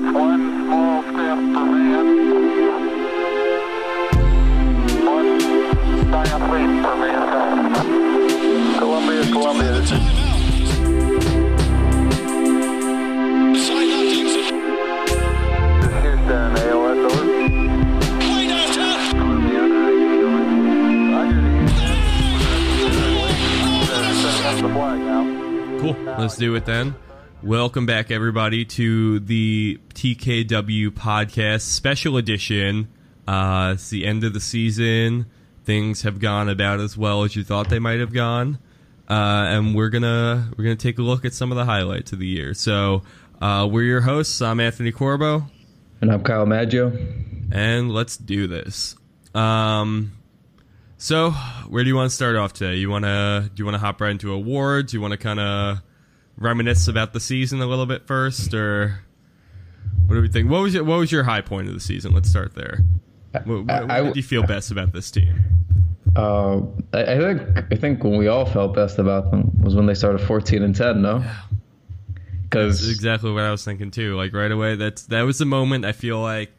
That's one small step for man, one giant leap for mankind. Columbia, Columbia, this is Houston, AOS, over. Columbia, how you doing? I hear the the flag now. Cool. Let's do it then. Welcome back, everybody, to the TKW podcast special edition. Uh, it's the end of the season. Things have gone about as well as you thought they might have gone, uh, and we're gonna we're gonna take a look at some of the highlights of the year. So, uh, we're your hosts. I'm Anthony Corbo, And I'm Kyle Maggio. and let's do this. Um, so where do you want to start off today? You want to do you want to hop right into awards? You want to kind of reminisce about the season a little bit first, or what do we think? What was your, what was your high point of the season? Let's start there. What, what, I- did you feel best about this team? Uh, I, I think I think when we all felt best about them was when they started 14 and 10. No, because exactly what I was thinking too. Like right away, that's that was the moment I feel like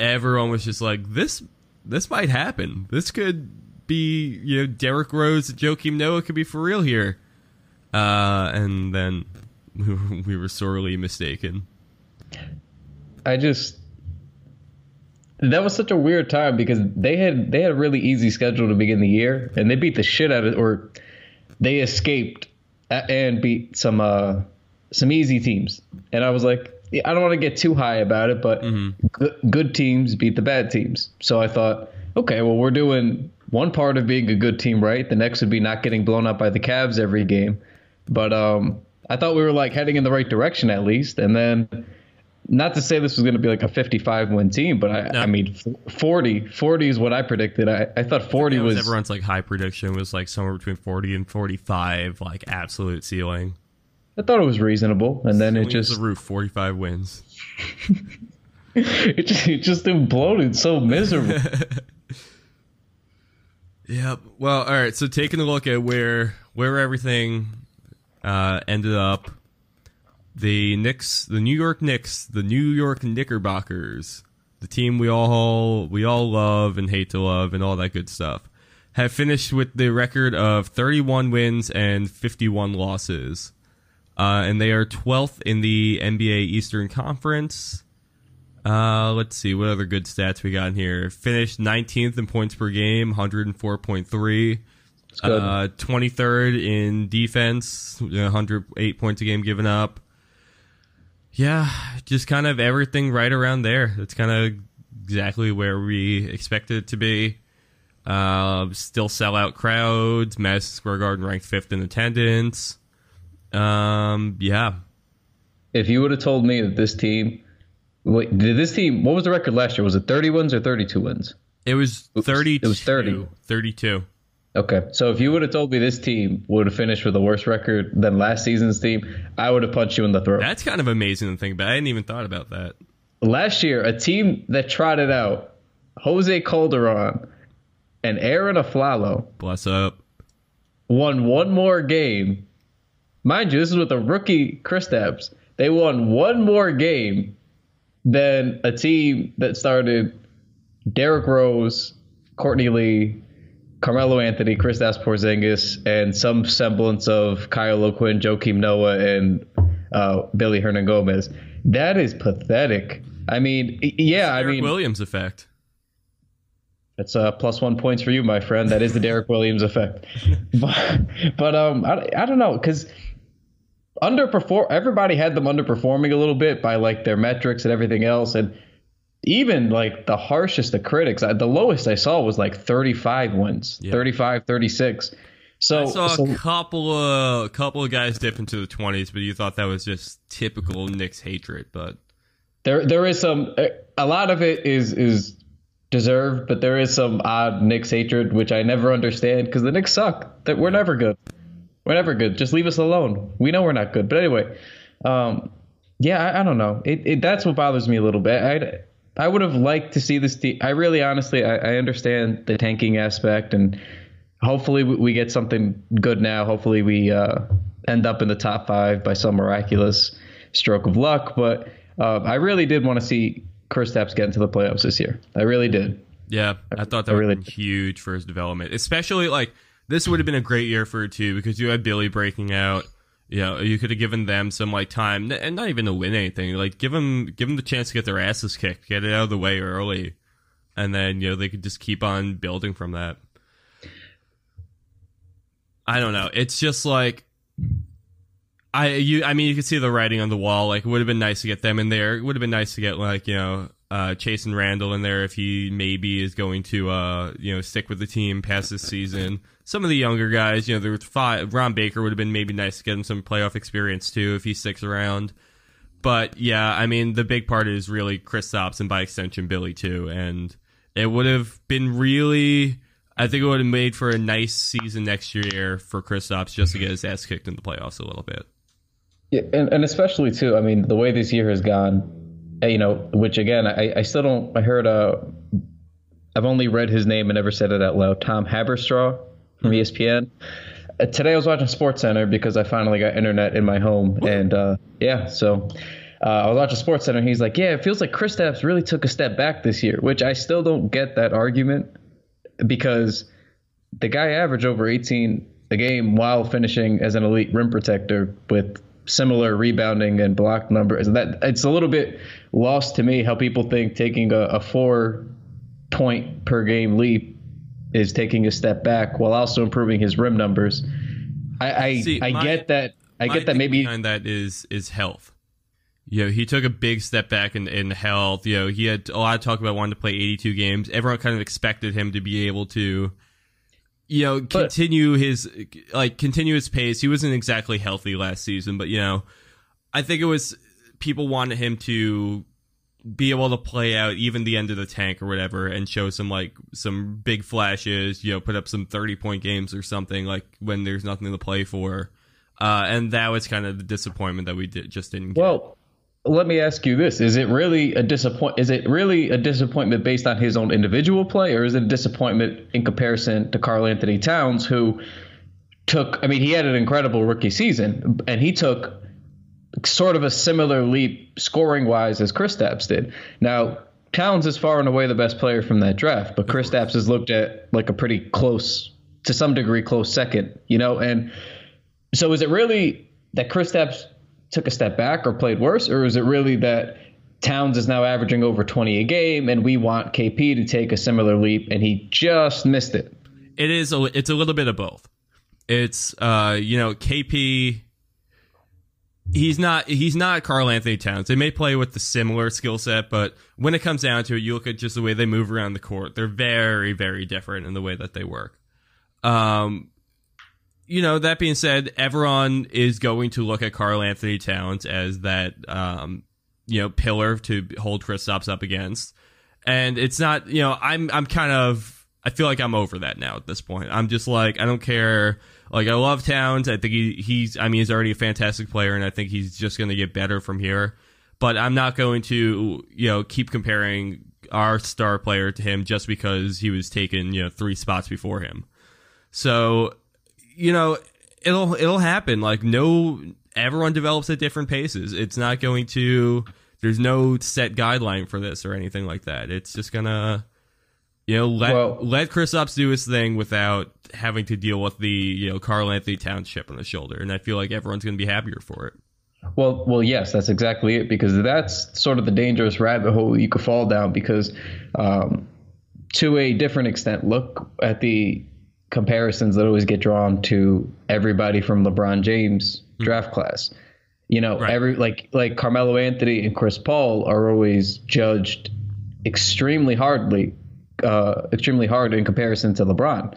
everyone was just like this. This might happen. This could be you know Derrick Rose, and Joakim Noah could be for real here. Uh, and then we were sorely mistaken. I just that was such a weird time because they had they had a really easy schedule to begin the year and they beat the shit out of or they escaped and beat some uh some easy teams. And I was like yeah, I don't want to get too high about it but good, good teams beat the bad teams. So I thought okay well we're doing one part of being a good team right? The next would be not getting blown up by the Cavs every game. But um I thought we were like heading in the right direction at least. And then not to say this was going to be like a 55 win team, but I, No. I mean, 40, 40 is what I predicted. I, I thought 40 That was was, everyone's like high prediction was like somewhere between forty and forty five, like absolute ceiling. I thought it was reasonable. And then it just, the roof forty five wins. it just, it just imploded so miserable. Yep. Well, all right. So taking a look at where where everything uh, ended up, the Knicks, the New York Knicks, the New York Knickerbockers, the team we all we all love and hate to love and all that good stuff, have finished with the record of 31 wins and 51 losses, uh, and they are 12th in the NBA Eastern Conference. Uh, let's see what other good stats we got in here. Finished 19th in points per game, 104.3. Uh, 23rd in defense, 108 points a game given up. Yeah, just kind of everything right around there. That's kind of exactly where we expected it to be. Uh, still sell out crowds. Madison Square Garden ranked fifth in attendance. Um, yeah, if you would have told me that this team, wait, did this team, what was the record last year? Was it 30 wins or 32 wins? it was Oops, 32. it was 30. 32. Okay. So if you would have told me this team would have finished with a worse record than last season's team, I would have punched you in the throat. That's kind of amazing to think about. I hadn't even thought about that. last year, a team that trotted out Jose Calderon and Arron Afflalo Bless up. won one more game. Mind you, this is with a rookie Chris Kristaps. They won one more game than a team that started Derrick Rose, Courtney Lee, Carmelo Anthony, Kristaps Porzingis, and some semblance of Kyle O'Quinn, Joakim Noah, and uh, Billy Hernangomez. That is pathetic. I mean, yeah, I mean, Williams effect. That's uh, plus one points for you, my friend. That is the Derek Williams effect. But, but um, I, I don't know because underperform. Everybody had them underperforming a little bit by like their metrics and everything else, and even like the harshest of critics. I, the lowest I saw was like 35 wins, Yeah. 35, 36. So, I saw so a couple of a couple of guys dip into the twenties, but you thought that was just typical Knicks hatred. But there there is some a lot of it is is deserved, but there is some odd Knicks hatred which I never understand because the Knicks suck. That we're never good. We're never good. Just leave us alone. We know we're not good. But anyway, um, yeah, I, I don't know. It, it that's what bothers me a little bit. I I would have liked to see this team. I really, honestly, I, I understand the tanking aspect, and hopefully we, get something good now. Hopefully we uh, end up in the top five by some miraculous stroke of luck. But uh, I really did want to see Kristaps get into the playoffs this year. I really did. Yeah, I thought that I would really have been huge for his development, especially like this would have been a great year for it too because you had Billy breaking out. You know, you could have given them some like time and not even to win anything. Like give them give them the chance to get their asses kicked, get it out of the way early, and then you know they could just keep on building from that. I don't know. It's just like I you I mean you could see the writing on the wall. Like it would have been nice to get them in there. It would have been nice to get like you know uh, Chasson Randle in there if he maybe is going to uh you know stick with the team past this season. Some of the younger guys, you know, there was five. Ron Baker would have been maybe nice to get him some playoff experience too if he sticks around. But yeah, I mean the big part is really Kristaps and by extension Billy too, and it would have been really. I think it would have made for a nice season next year for Kristaps just to get his ass kicked in the playoffs a little bit. Yeah, and, and especially too. I mean, the way this year has gone, uh, you know, which again, I, I still don't. I heard. Uh, I've only read his name and never said it out loud. Tom Haberstroh from ESPN. Uh, today I was watching Sports Center because I finally got internet in my home, and uh, yeah, so. Uh, I was watching Sports Center. He's like, "Yeah, it feels like Chris Kristaps really took a step back this year," which I still don't get that argument because the guy averaged over 18 a game while finishing as an elite rim protector with similar rebounding and block numbers. And that it's a little bit lost to me how people think taking a, a four point per game leap is taking a step back while also improving his rim numbers. I I, See, I my- get that. I get that maybe behind that is is health. You know, he took a big step back in, in health. You know, he had a lot of talk about wanting to play 82 games. Everyone kind of expected him to be able to, you know, continue his like continue his pace. He wasn't exactly healthy last season, but you know, I think it was people wanted him to be able to play out even the end of the tank or whatever and show some like some big flashes, you know, put up some 30 point games or something like when there's nothing to play for. Uh, and that was kind of the disappointment that we did, just didn't get. Well, let me ask you this: Is it really a disappoint? Is it really a disappointment based on his own individual play, or is it a disappointment in comparison to Karl-Anthony Towns, who took? I mean, he had an incredible rookie season, and he took sort of a similar leap scoring wise as Kristaps did. Now, Towns is far and away the best player from that draft, but Kristaps is looked at like a pretty close, to some degree, close second. You know, and so is it really that Kristaps took a step back or played worse, or is it really that Towns is now averaging over 20 a game and we want KP to take a similar leap and he just missed it? it is a, it's a little bit of both. It's uh you know KP he's not he's not Karl-Anthony Towns. They may play with the similar skill set, but when it comes down to it, you look at just the way they move around the court. They're very very different in the way that they work. Um you know, that being said, everyone is going to look at Karl-Anthony Towns as that um you know, pillar to hold Kristaps up against. And it's not, you know, I'm I'm kind of I feel like I'm over that now at this point. I'm just like I don't care. Like I love Towns. I think he, he's I mean he's already a fantastic player and I think he's just going to get better from here. But I'm not going to, you know, keep comparing our star player to him just because he was taken, you know, 3 spots before him. So, you know, it'll it'll happen. Like no everyone develops at different paces. It's not going to there's no set guideline for this or anything like that. It's just gonna you know let Well- let Chris Ups do his thing without having to deal with the you know Karl-Anthony Towns chip on the shoulder, and I feel like everyone's gonna be happier for it. Well, well, yes, that's exactly it because that's sort of the dangerous rabbit hole you could fall down because, um, to a different extent, look at the comparisons that always get drawn to everybody from LeBron James draft class. You know, Right. every like like Carmelo Anthony and Chris Paul are always judged extremely hardly, uh, extremely hard in comparison to LeBron,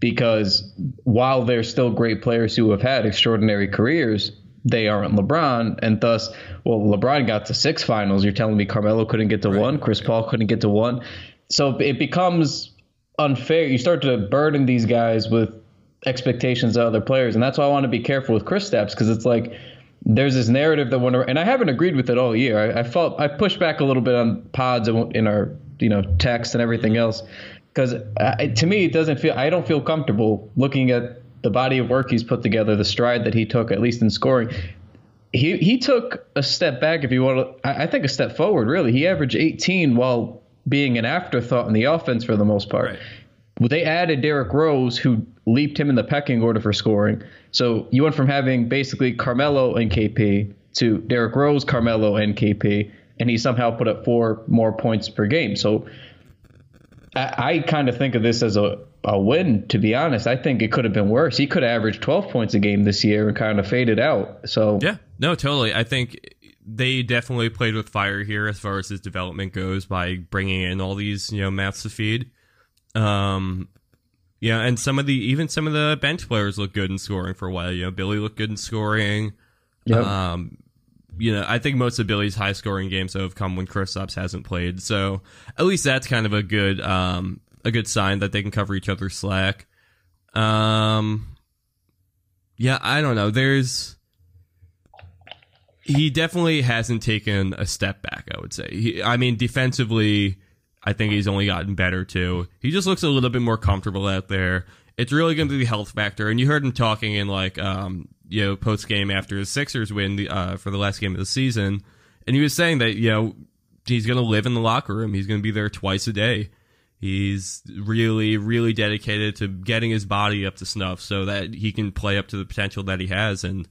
because while they're still great players who have had extraordinary careers, they aren't LeBron, and thus, well, LeBron got to six finals. You're telling me Carmelo couldn't get to one, Chris Paul couldn't get to one, so it becomes unfair. You start to burden these guys with expectations of other players, and that's why I want to be careful with Kristaps because it's like there's this narrative that went around, and I haven't agreed with it all year. I, I felt I pushed back a little bit on pods in our you know text and everything else because uh, to me it doesn't feel I don't feel comfortable looking at the body of work he's put together, the stride that he took, at least in scoring. he he took a step back. If you want to, I think a step forward. Really, he averaged 18 while being an afterthought in the offense for the most part. Right. Well, they added Derrick Rose, who leaped him in the pecking order for scoring. So you went from having basically Carmelo and KP to Derrick Rose, Carmelo, and KP, and he somehow put up four more points per game. So I, I kind of think of this as a, a win, to be honest. I think it could have been worse. He could have averaged 12 points a game this year and kind of faded out. So Yeah, no, totally. I think they definitely played with fire here as far as his development goes by bringing in all these you know mouths to feed. Um, yeah, and some of the even some of the bench players look good in scoring for a while. You know, Billy looked good in scoring. Yep. Um, you know, I think most of Billy's high scoring games have come when Kristaps hasn't played. So at least that's kind of a good um a good sign that they can cover each other's slack. Um, yeah, I don't know. There's he definitely hasn't taken a step back. I would say. He, I mean, defensively, I think he's only gotten better too. He just looks a little bit more comfortable out there. It's really going to be the health factor, and you heard him talking in like um you know post game after the Sixers win the, uh, for the last game of the season, and he was saying that you know he's going to live in the locker room. He's going to be there twice a day. He's really, really dedicated to getting his body up to snuff so that he can play up to the potential that he has. And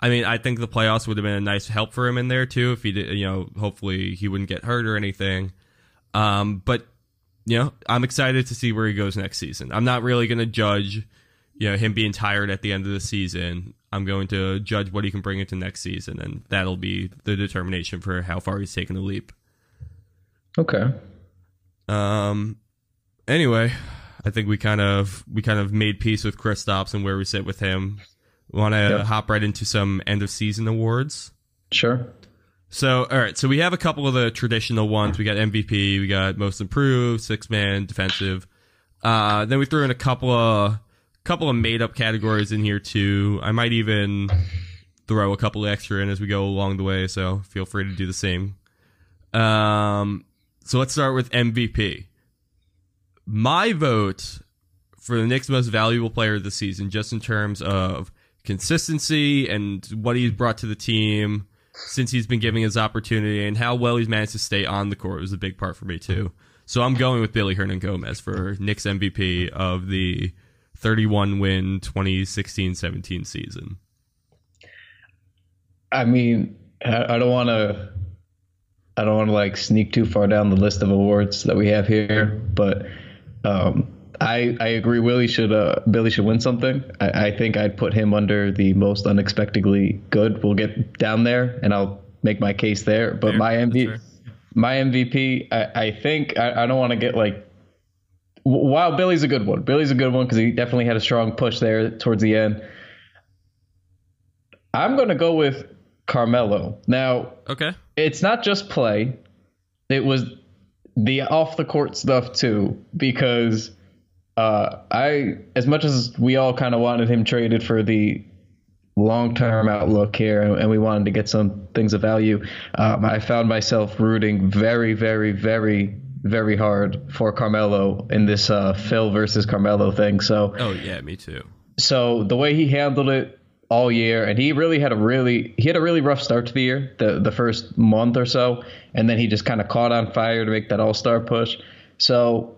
I mean, I think the playoffs would have been a nice help for him in there too. If he did, you know, hopefully he wouldn't get hurt or anything. Um, but you know, I'm excited to see where he goes next season. I'm not really going to judge, you know, him being tired at the end of the season. I'm going to judge what he can bring into next season, and that'll be the determination for how far he's taken the leap. okay. Um. Anyway, I think we kind of we kind of made peace with Kristaps and where we sit with him. Want to Yep. hop right into some end of season awards. Sure. So, all right. So we have a couple of the traditional ones. We got MVP. We got most improved, six man, defensive. Uh, then we threw in a couple of couple of made up categories in here too. I might even throw a couple extra in as we go along the way. So feel free to do the same. Um, so let's start with MVP. My vote for the Knicks' most valuable player of the season, just in terms of consistency and what he's brought to the team since he's been given his opportunity and how well he's managed to stay on the court was a big part for me too. So I'm going with Billy Hernangomez for Knicks MVP of the 31 win 2016-17 season. I mean, I, I don't want to. I don't want to like sneak too far down the list of awards that we have here, but um, I I agree. Willie should uh, Billy should win something. I, I think I'd put him under the most unexpectedly good. We'll get down there, and I'll make my case there. But Fair. my MVP, my MVP, I, I think I, I don't want to get like. While Billy's a good one, Billy's a good one because he definitely had a strong push there towards the end. I'm going to go with Carmelo. Now, Okay. it's not just play, it was the off the court stuff too, because uh, I, as much as we all kind of wanted him traded for the long term outlook here and we wanted to get some things of value, um, I found myself rooting very, very, very, very hard for Carmelo in this uh, Phil versus Carmelo thing. So, Oh yeah, me too. so the way he handled it all year and he really had a really he had a really rough start to the year the the first month or so and then he just kind of caught on fire to make that all-star push so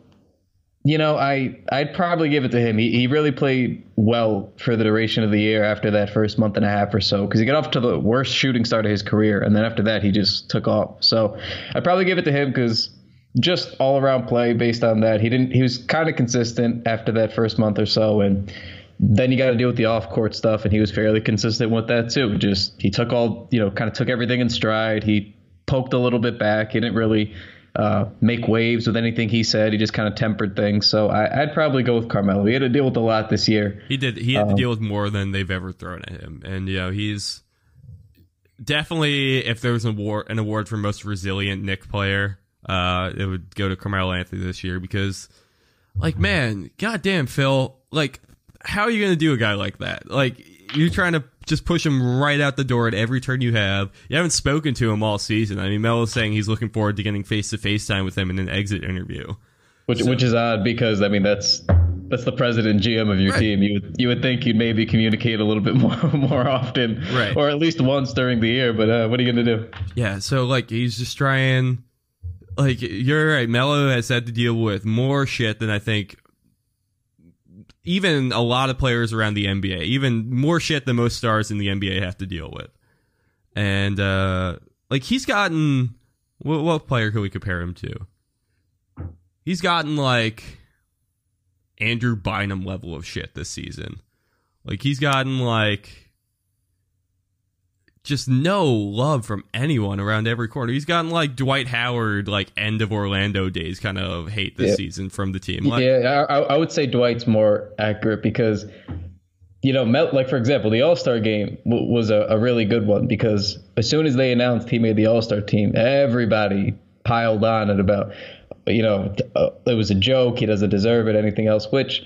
you know i i'd probably give it to him he, he really played well for the duration of the year after that first month and a half or so because he got off to the worst shooting start of his career and then after that he just took off so i'd probably give it to him because just all around play based on that he didn't he was kind of consistent after that first month or so and then you got to deal with the off court stuff, and he was fairly consistent with that too. Just he took all you know, kind of took everything in stride. He poked a little bit back. He didn't really uh, make waves with anything he said. He just kind of tempered things. So I, I'd probably go with Carmelo. He had to deal with a lot this year. He did. He had to deal with more than they've ever thrown at him, and you know he's definitely. If there was an award, an award for most resilient Knick player, uh, it would go to Carmelo Anthony this year because, like, man, goddamn, Phil, like, how are you gonna do a guy like that? Like, you're trying to just push him right out the door at every turn you have. You haven't spoken to him all season. I mean, Mel is saying he's looking forward to getting face to face time with him in an exit interview. Which which is odd because I mean that's that's the president GM of your Right. team. You would you would think you'd maybe communicate a little bit more more often, Right. Or at least once during the year. But uh, what are you gonna do? Yeah, so like he's just trying. Like you're right, Melo has had to deal with more shit than I think. Even a lot of players around the NBA, even more shit than most stars in the NBA have to deal with. And uh like he's gotten, what, what player could we compare him to? He's gotten like Andrew Bynum level of shit this season. Like he's gotten like just no love from anyone around every corner. He's gotten like Dwight Howard, like end of Orlando days kind of hate this Yeah. season from the team. Like, yeah, I, I would say Dwight's more accurate because, you know, Mel, like for example, the All Star game w- was a, a really good one because as soon as they announced he made the All Star team, everybody piled on it about, you know, uh, it was a joke. He doesn't deserve it. Anything else, which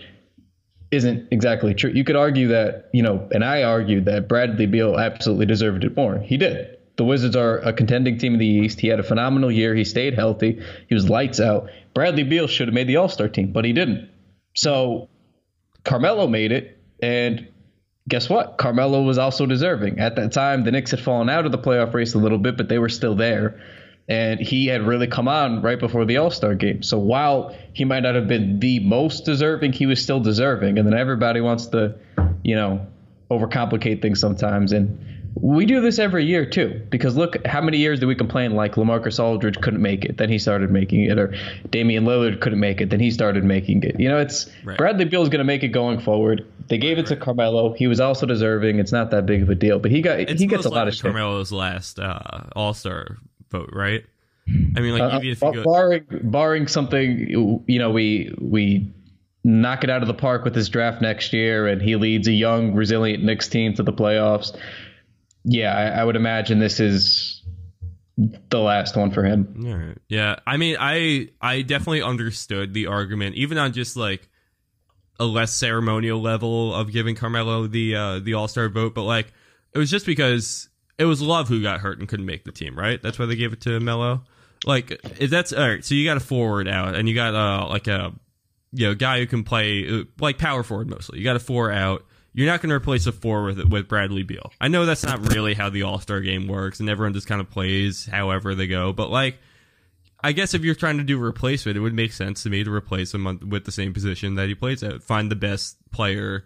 isn't exactly true. You could argue that, you know, and I argued that Bradley Beal absolutely deserved it more. He did. The Wizards are a contending team in the East. He had a phenomenal year. He stayed healthy. He was lights out. Bradley Beal should have made the All Star team, but he didn't. So Carmelo made it, and guess what? Carmelo was also deserving. At that time, the Knicks had fallen out of the playoff race a little bit, but they were still there. And he had really come on right before the All Star game. So while he might not have been the most deserving, he was still deserving. And then everybody wants to, you know, overcomplicate things sometimes. And we do this every year too, because look how many years did we complain like LaMarcus Aldridge couldn't make it, then he started making it, or Damian Lillard couldn't make it, then he started making it. You know, it's Right. Bradley is going to make it going forward. They gave it to Carmelo. He was also deserving. It's not that big of a deal, but he got it's he gets a lot of shit. Carmelo's last uh, All Star vote, right? I mean, like Uh, even if you go, barring barring something, you know, we we knock it out of the park with this draft next year, and he leads a young, resilient Knicks team to the playoffs. Yeah, I, I would imagine this is the last one for him. All right. Yeah, I mean, I I definitely understood the argument, even on just like a less ceremonial level of giving Carmelo the uh, the All Star vote, but like it was just because it was Love who got hurt and couldn't make the team, right? That's why they gave it to Melo. Like if that's all right. So you got a forward out, and you got uh like a you know guy who can play uh, like power forward mostly. You got a four out. You're not going to replace a four with with Bradley Beal. I know that's not really how the All Star game works, and everyone just kind of plays however they go. But like, I guess if you're trying to do replacement, it would make sense to me to replace him with the same position that he plays at. Find the best player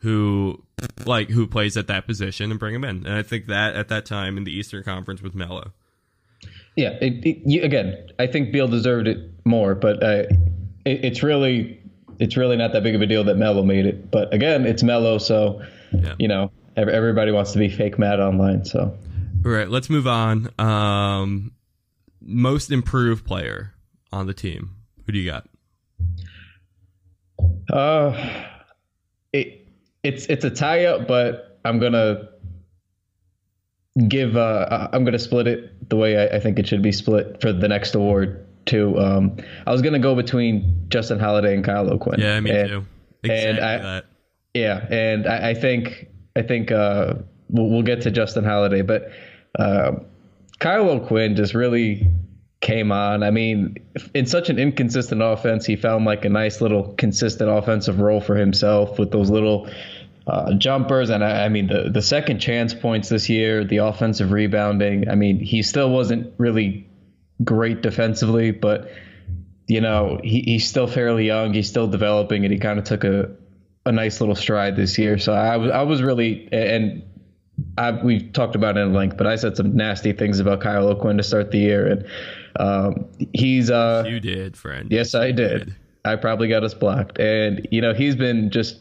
who like who plays at that position and bring him in. And I think that at that time in the Eastern Conference with Melo. Yeah, it, it, you, again, I think Beal deserved it more, but uh, it, it's really it's really not that big of a deal that Melo made it. But again, it's Melo, so Yeah. you know ev- everybody wants to be fake mad online. So All right, let's move on. Um, most improved player on the team. Who do you got? Uh, it it's it's a tie up, but I'm gonna give uh I'm gonna split it the way I, I think it should be split for the next award too. Um, I was gonna go between Justin Holiday and Kyle O'Quinn. Yeah, me And- too. Exactly I- that. Yeah, and I, I think I think uh, we'll, we'll get to Justin Holiday, but uh, Kyle O'Quinn just really came on. I mean, in such an inconsistent offense, he found like a nice little consistent offensive role for himself with those little uh, jumpers. And I, I mean, the the second chance points this year, the offensive rebounding. I mean, he still wasn't really great defensively, but you know, he, he's still fairly young. He's still developing, and he kind of took a, a nice little stride this year. So I was I was really and I, we've talked about it in length, but I said some nasty things about Kyle O'Quinn to start the year, and um, he's uh You did, friend. yes I did. I probably got us blocked, and you know he's been just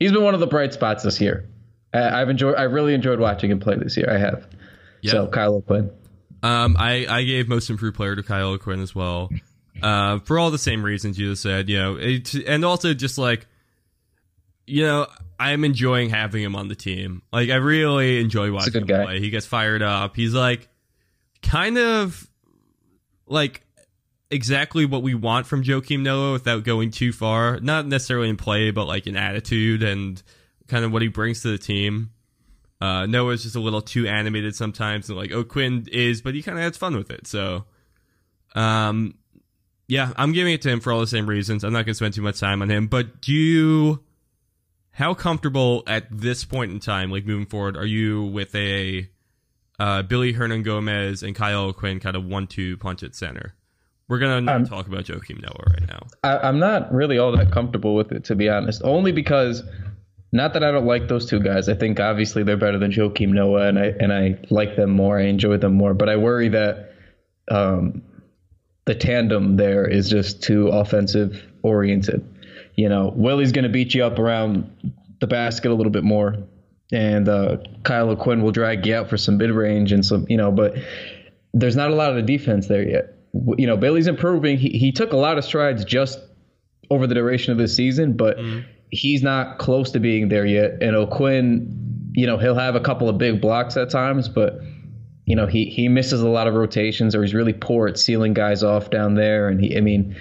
he's been one of the bright spots this year. I, I've enjoyed I really enjoyed watching him play this year. I have. Yeah. So Kyle O'Quinn. Um, I, I gave most improved player to Kyle O'Quinn as well. Uh, for all the same reasons you just said, you know, it, and also just like, you know, I'm enjoying having him on the team. Like, I really enjoy watching him guy. play. He gets fired up. He's like, kind of like exactly what we want from Joakim Noah without going too far. Not necessarily in play, but like in attitude and kind of what he brings to the team. Uh, Noah's just a little too animated sometimes, and like O'Quinn is, but he kind of has fun with it. So, um, Yeah, I'm giving it to him for all the same reasons. I'm not going to spend too much time on him, but do you how comfortable at this point in time, like moving forward, are you with a uh, Billy Hernangomez and Kyle O'Quinn kind of one-two punch at center? We're gonna not Um, talk about Joakim Noah right now. I, I'm not really all that comfortable with it, to be honest. Only because, not that I don't like those two guys. I think obviously they're better than Joakim Noah, and I and I like them more. I enjoy them more. But I worry that um, the tandem there is just too offensive oriented. You know, Willie's going to beat you up around the basket a little bit more, and uh, Kyle O'Quinn will drag you out for some mid range and some, you know, but there's not a lot of the defense there yet. You know, Bailey's improving. He he took a lot of strides just over the duration of this season, but he's not close to being there yet. And O'Quinn, you know, he'll have a couple of big blocks at times, but you know, he he misses a lot of rotations or he's really poor at sealing guys off down there. And he, I mean,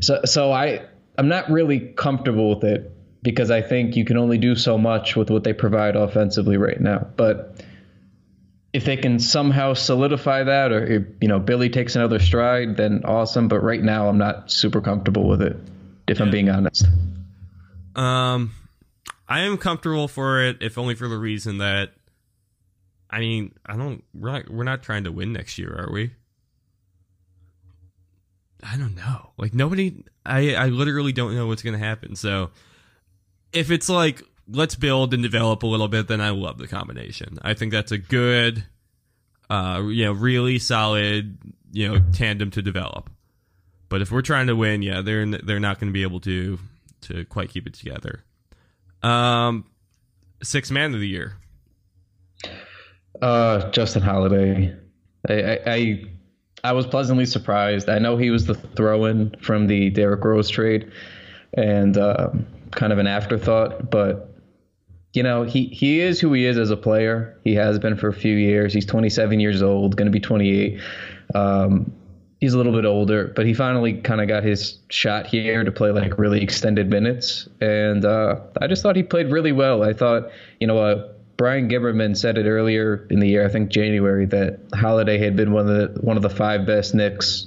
so so I I'm not really comfortable with it because I think you can only do so much with what they provide offensively right now. But if they can somehow solidify that, or you know, Billy takes another stride, then awesome. But right now, I'm not super comfortable with it, if I'm being honest. Um, I am comfortable for it, if only for the reason that, I mean, I don't. We're not. We're not trying to win next year, are we? I don't know. Like nobody. I I literally don't know what's gonna happen. So, if it's like let's build and develop a little bit, then I love the combination. I think that's a good, uh, you know, really solid, you know, tandem to develop. But if we're trying to win, yeah, they're they're not going to be able to to quite keep it together. Um, six man of the year. Uh, Justin Holiday. I, I, I I was pleasantly surprised. I know he was the throw-in from the Derrick Rose trade, and um, kind of an afterthought. But you know, he he is who he is as a player. He has been for a few years. He's 27 years old, going to be 28. Um, he's a little bit older, but he finally kind of got his shot here to play like really extended minutes. And uh, I just thought he played really well. I thought, you know, uh, Brian Gibberman said it earlier in the year, I think January, that Holiday had been one of the one of the five best Knicks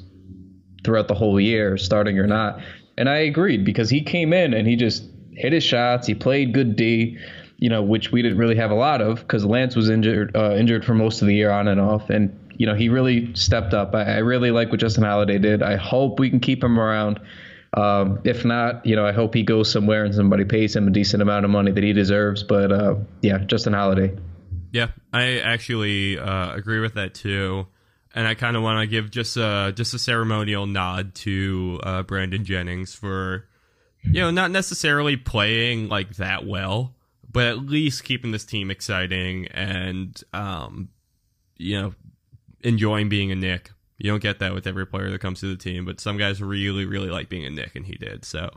throughout the whole year, starting or not. And I agreed because he came in and he just hit his shots. He played good D, you know, which we didn't really have a lot of because Lance was injured uh, injured for most of the year on and off. And you know, he really stepped up. I, I really like what Justin Holiday did. I hope we can keep him around. Um, if not, you know, I hope he goes somewhere and somebody pays him a decent amount of money that he deserves. But uh, yeah, Justin Holiday. Yeah, I actually uh, agree with that too, and I kind of want to give just a just a ceremonial nod to uh, Brandon Jennings for, you know, not necessarily playing like that well, but at least keeping this team exciting and, um, you know, enjoying being a Knick. You don't get that with every player that comes to the team, but some guys really, really like being a Knick, and he did. So,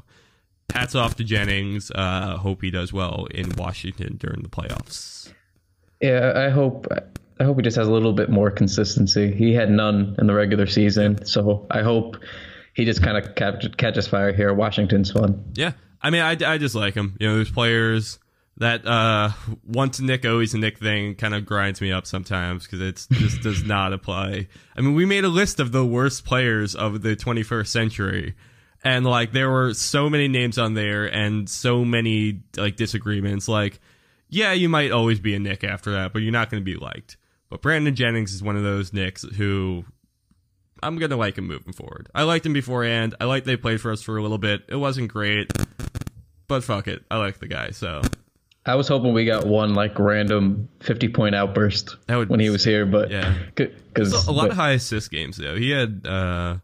hats off to Jennings. Uh, hope he does well in Washington during the playoffs. Yeah, I hope I hope he just has a little bit more consistency. He had none in the regular season, so I hope he just kind of catch, catches fire here. Washington's fun. Yeah, I mean, I, I just like him. You know, there's players that uh, once Knick, always a Knick thing kind of grinds me up sometimes because it just does not apply. I mean, we made a list of the worst players of the 21st century, and like there were so many names on there and so many like disagreements. Like, yeah, you might always be a Knick after that, but you're not going to be liked. But Brandon Jennings is one of those Knicks who I'm gonna like him moving forward. I liked him beforehand. I liked they played for us for a little bit. It wasn't great, but fuck it, I like the guy. So I was hoping we got one like random 50 point outburst when he was here, but yeah. because a lot of high assist games though. He had uh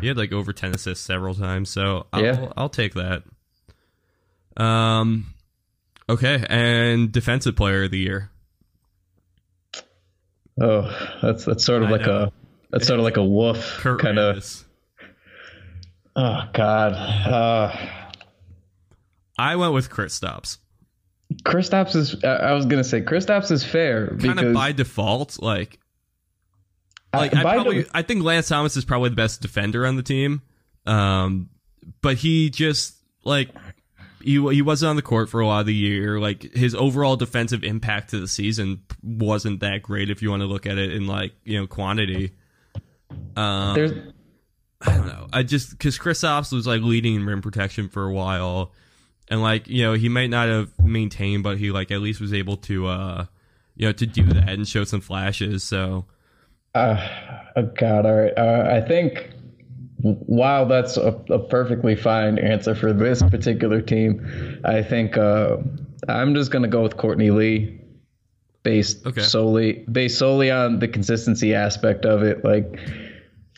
he had like over ten assists several times. So I'll Yeah. I'll take that. Um, okay, and defensive player of the year. oh, that's that's sort of I like know. a that's sort of like a woof kind of. Oh God, uh, I went with Chris Stops. Kristaps is. I was gonna say Kristaps is fair Kind of by default, like like I probably the- I think Lance Thomas is probably the best defender on the team. Um, but he just like he he wasn't on the court for a lot of the year. Like his overall defensive impact to the season wasn't that great if you want to look at it in like you know quantity. Um, there's I don't know. I just because Kristaps was like leading in rim protection for a while, and like you know he might not have maintained, but he like at least was able to uh you know to do that and show some flashes. So Uh, oh God, all right. Uh, I think while that's a, a perfectly fine answer for this particular team, I think uh, I'm just gonna go with Courtney Lee, based Okay. solely based solely on the consistency aspect of it. Like,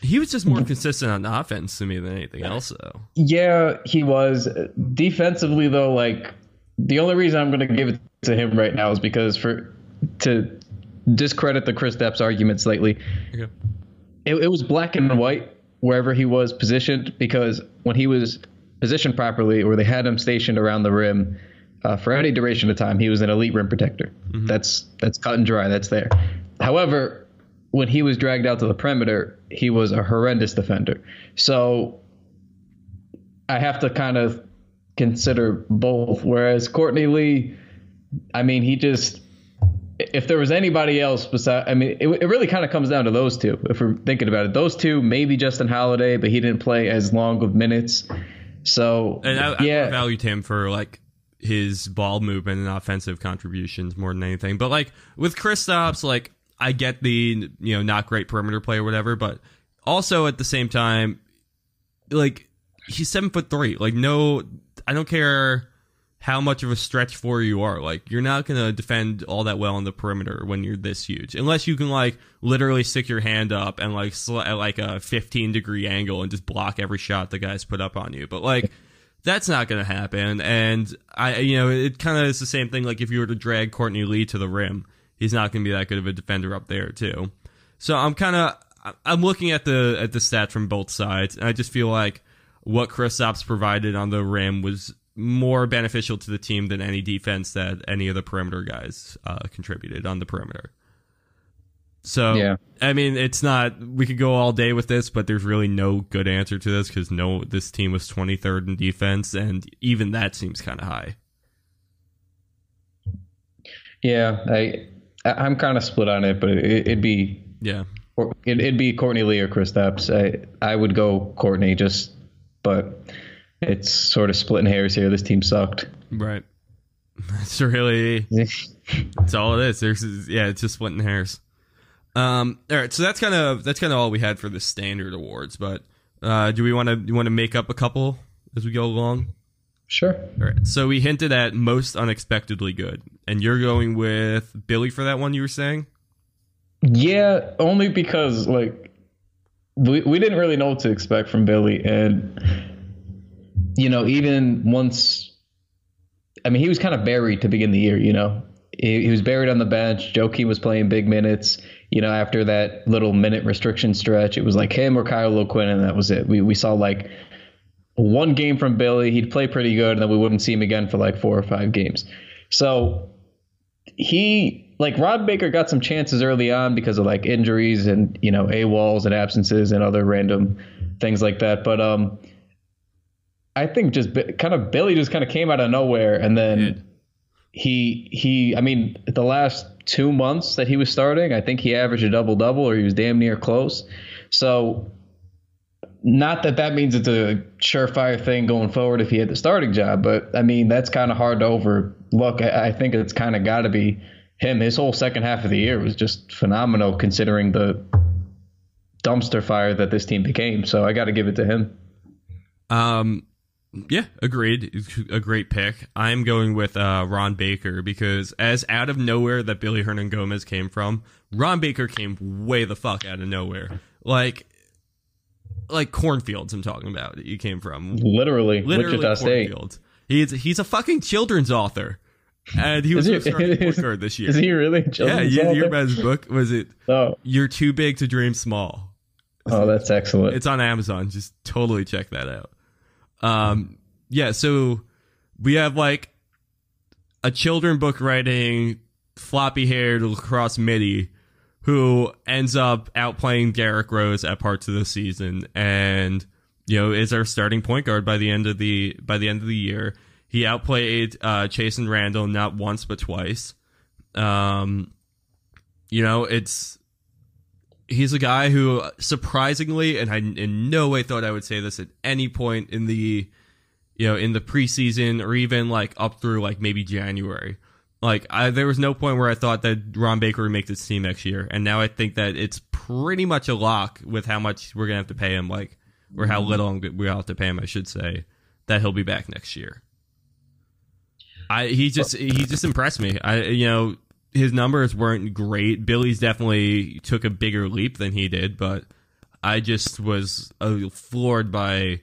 he was just more consistent on offense to me than anything else, though. yeah, he was defensively though. Like, the only reason I'm gonna give it to him right now is because for to discredit the Kristaps argument slightly. Okay. it, it was black and white wherever he was positioned because when he was positioned properly or they had him stationed around the rim uh, for any duration of time, he was an elite rim protector. That's that's cut and dry. That's there. However, when he was dragged out to the perimeter, he was a horrendous defender. So I have to kind of consider both. Whereas Courtney Lee, I mean, he just if there was anybody else besides, I mean, it, it really kind of comes down to those two. If we're thinking about it, those two, maybe Justin Holiday, but he didn't play as long of minutes. So And I, I yeah, more valued him for like his ball movement and offensive contributions more than anything. But like with Kristaps, like I get the you know not great perimeter play or whatever, but also at the same time, like he's seven foot three. Like no, I don't care how much of a stretch for you are. Like you're not gonna defend all that well on the perimeter when you're this huge, unless you can like literally stick your hand up and like sl- at like a 15 degree angle and just block every shot the guys put up on you. But like that's not gonna happen. And I, you know, it kind of is the same thing. Like if you were to drag Courtney Lee to the rim, he's not gonna be that good of a defender up there too. So I'm kind of I'm looking at the at the stats from both sides, and I just feel like what Kristaps provided on the rim was more beneficial to the team than any defense that any of the perimeter guys uh, contributed on the perimeter. So Yeah. I mean, it's not. We could go all day with this, but there's really no good answer to this because no, this team was 23rd in defense, and even that seems kind of high. yeah, I- I'm kind of split on it, but it, it'd be Yeah, or it, it'd be Courtney Lee or Kristaps. I I would go Courtney just, but it's sort of splitting hairs here. This team sucked. right. It's really That's all it is. There's yeah, it's just splitting hairs. Um, all right, so that's kind of that's kind of all we had for the standard awards. But uh, do we want to you want to make up a couple as we go along? sure. All right, so we hinted at most unexpectedly good, and you're going with Billy for that one. You were saying, Yeah, only because like we we didn't really know what to expect from Billy, and you know, even once, I mean, he was kind of buried to begin the year. You know, he, he was buried on the bench. Joakim was playing big minutes. You know, after that little minute restriction stretch, it was like him or Kyle O'Quinn, and that was it. We we saw like one game from Billy. He'd play pretty good, and then we wouldn't see him again for like four or five games. So he like Ron Baker got some chances early on because of like injuries and you know AWOLs and absences and other random things like that. But um, I think just kind of Billy just kind of came out of nowhere, and then he he I mean the last two months that he was starting, I think he averaged a double double or he was damn near close. So not that that means it's a surefire thing going forward if he had the starting job, but I mean that's kind of hard to overlook. I, I think it's kind of got to be him. His whole second half of the year was just phenomenal considering the dumpster fire that this team became. So I got to give it to him. um, yeah, agreed. A great pick. I'm going with uh, Ron Baker because as out of nowhere that Billy Hernangomez came from, Ron Baker came way the fuck out of nowhere. Like, like cornfields. I'm talking about. He came from Literally, literally Wichita State. He's he's a fucking children's author, and he was a he- point is- this year. Is he really? yeah, Children's you about his book? Was it Oh, "You're Too Big to Dream Small"? oh, that's excellent. It's on Amazon. Just totally check that out. Um, yeah. So we have like a children book writing floppy haired lacrosse midi who ends up outplaying Derrick Rose at parts of the season and you know is our starting point guard by the end of the by the end of the year. He outplayed uh Chasson Randle not once but twice. Um you know, it's he's a guy who surprisingly, and I in no way thought I would say this at any point in the, you know, in the preseason or even like up through like maybe January. Like I, there was no point where I thought that Ron Baker would make this team next year, and now I think that it's pretty much a lock with how much we're gonna have to pay him, like or how little we have to pay him, I should say, that he'll be back next year. I he just he just impressed me. I you know his numbers weren't great. Billy's definitely took a bigger leap than he did, but I just was uh, floored by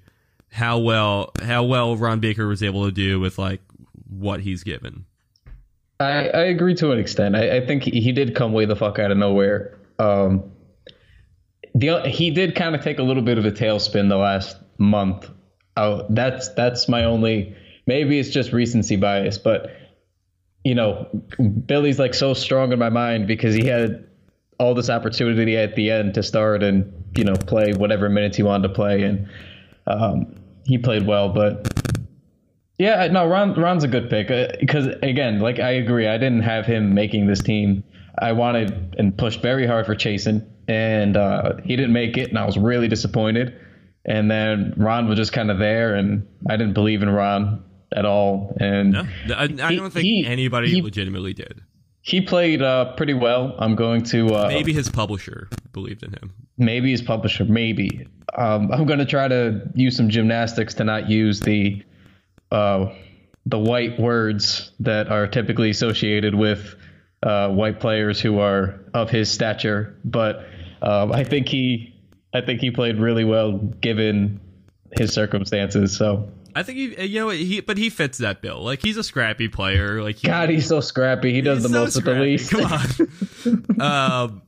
how well how well Ron Baker was able to do with like what he's given. I, I agree to an extent. I, I think he, he did come way the fuck out of nowhere. Um, the he did kind of take a little bit of a tailspin the last month. Oh, that's that's my only. Maybe it's just recency bias, but you know, Billy's like so strong in my mind because he had all this opportunity at the end to start and you know play whatever minutes he wanted to play, and um, he played well. But yeah, no, Ron Ron's a good pick because uh, again, like I agree, I didn't have him making this team. I wanted and pushed very hard for Chasson, and uh, he didn't make it, and I was really disappointed. And then Ron was just kind of there, and I didn't believe in Ron at all. And no, I, I don't think he, anybody he, legitimately did. He played uh, pretty well. I'm going to uh, maybe his publisher believed in him. Maybe his publisher. Maybe um, I'm going to try to use some gymnastics to not use the uh, the white words that are typically associated with uh, white players who are of his stature. But um, I think he I think he played really well given his circumstances. So I think he, you know, he, but he fits that bill. Like he's a scrappy player. Like he, God, he's so scrappy. He does the so most scrappy. with the least. Come on. um,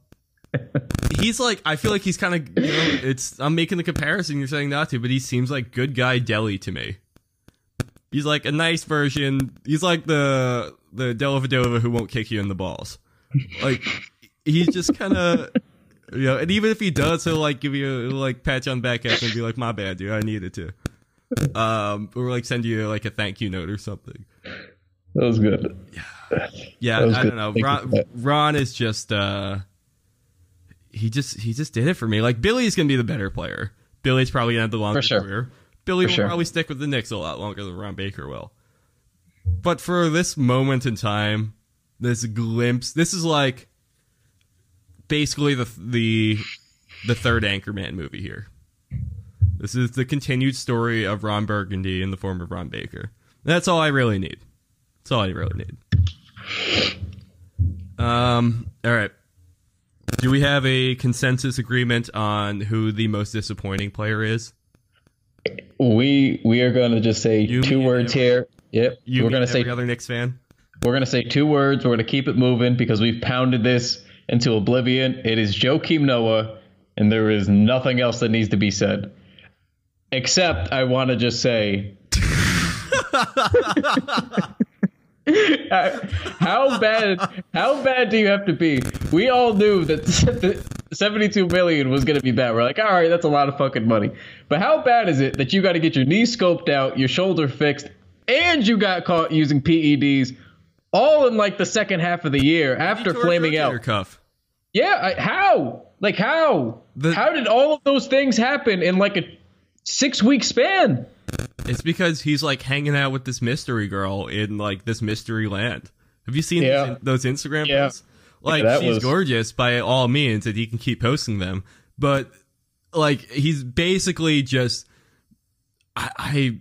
he's like, I feel like he's kind of, you know, it's. I'm making the comparison. You're saying not to, but he seems like good guy Delly to me. He's like a nice version. He's like the the Dellavedova who won't kick you in the balls. Like he's just kind of. You know, and even if he does, he'll like give you a, like pat you on the back and be like, "My bad, dude. I needed to." um, or like send you like a thank you note or something. That was good. Yeah, yeah. I good. don't know. Ron, Ron is just uh, he just he just did it for me. Like Billy's gonna be the better player. Billy's probably gonna have the longer sure. career. Billy for will sure. probably stick with the Knicks a lot longer than Ron Baker will. But for this moment in time, this glimpse, this is like basically the the the third Anchorman movie here. This is the continued story of Ron Burgundy in the form of Ron Baker. That's all I really need. That's all I really need. Um. All right. Do we have a consensus agreement on who the most disappointing player is? We we are going to just say you, two words here. Yep. You we're going to say other Knicks fan. We're going to say two words. We're going to keep it moving because we've pounded this into oblivion. It is Joakim Noah, and there is nothing else that needs to be said. Except I want to just say uh, how bad how bad do you have to be? We all knew that 72 million was going to be bad. We're like, "All right, that's a lot of fucking money." But how bad is it that you got to get your knee scoped out, your shoulder fixed, and you got caught using PEDs all in like the second half of the year after flaming out? Cuff. Yeah, I, how? Like how? The, how did all of those things happen in like a six week span. It's because he's like hanging out with this mystery girl in like this mystery land. Have you seen yeah. those, Instagram yeah. posts? Like yeah, she's was... gorgeous by all means, and he can keep posting them. But like he's basically just I, I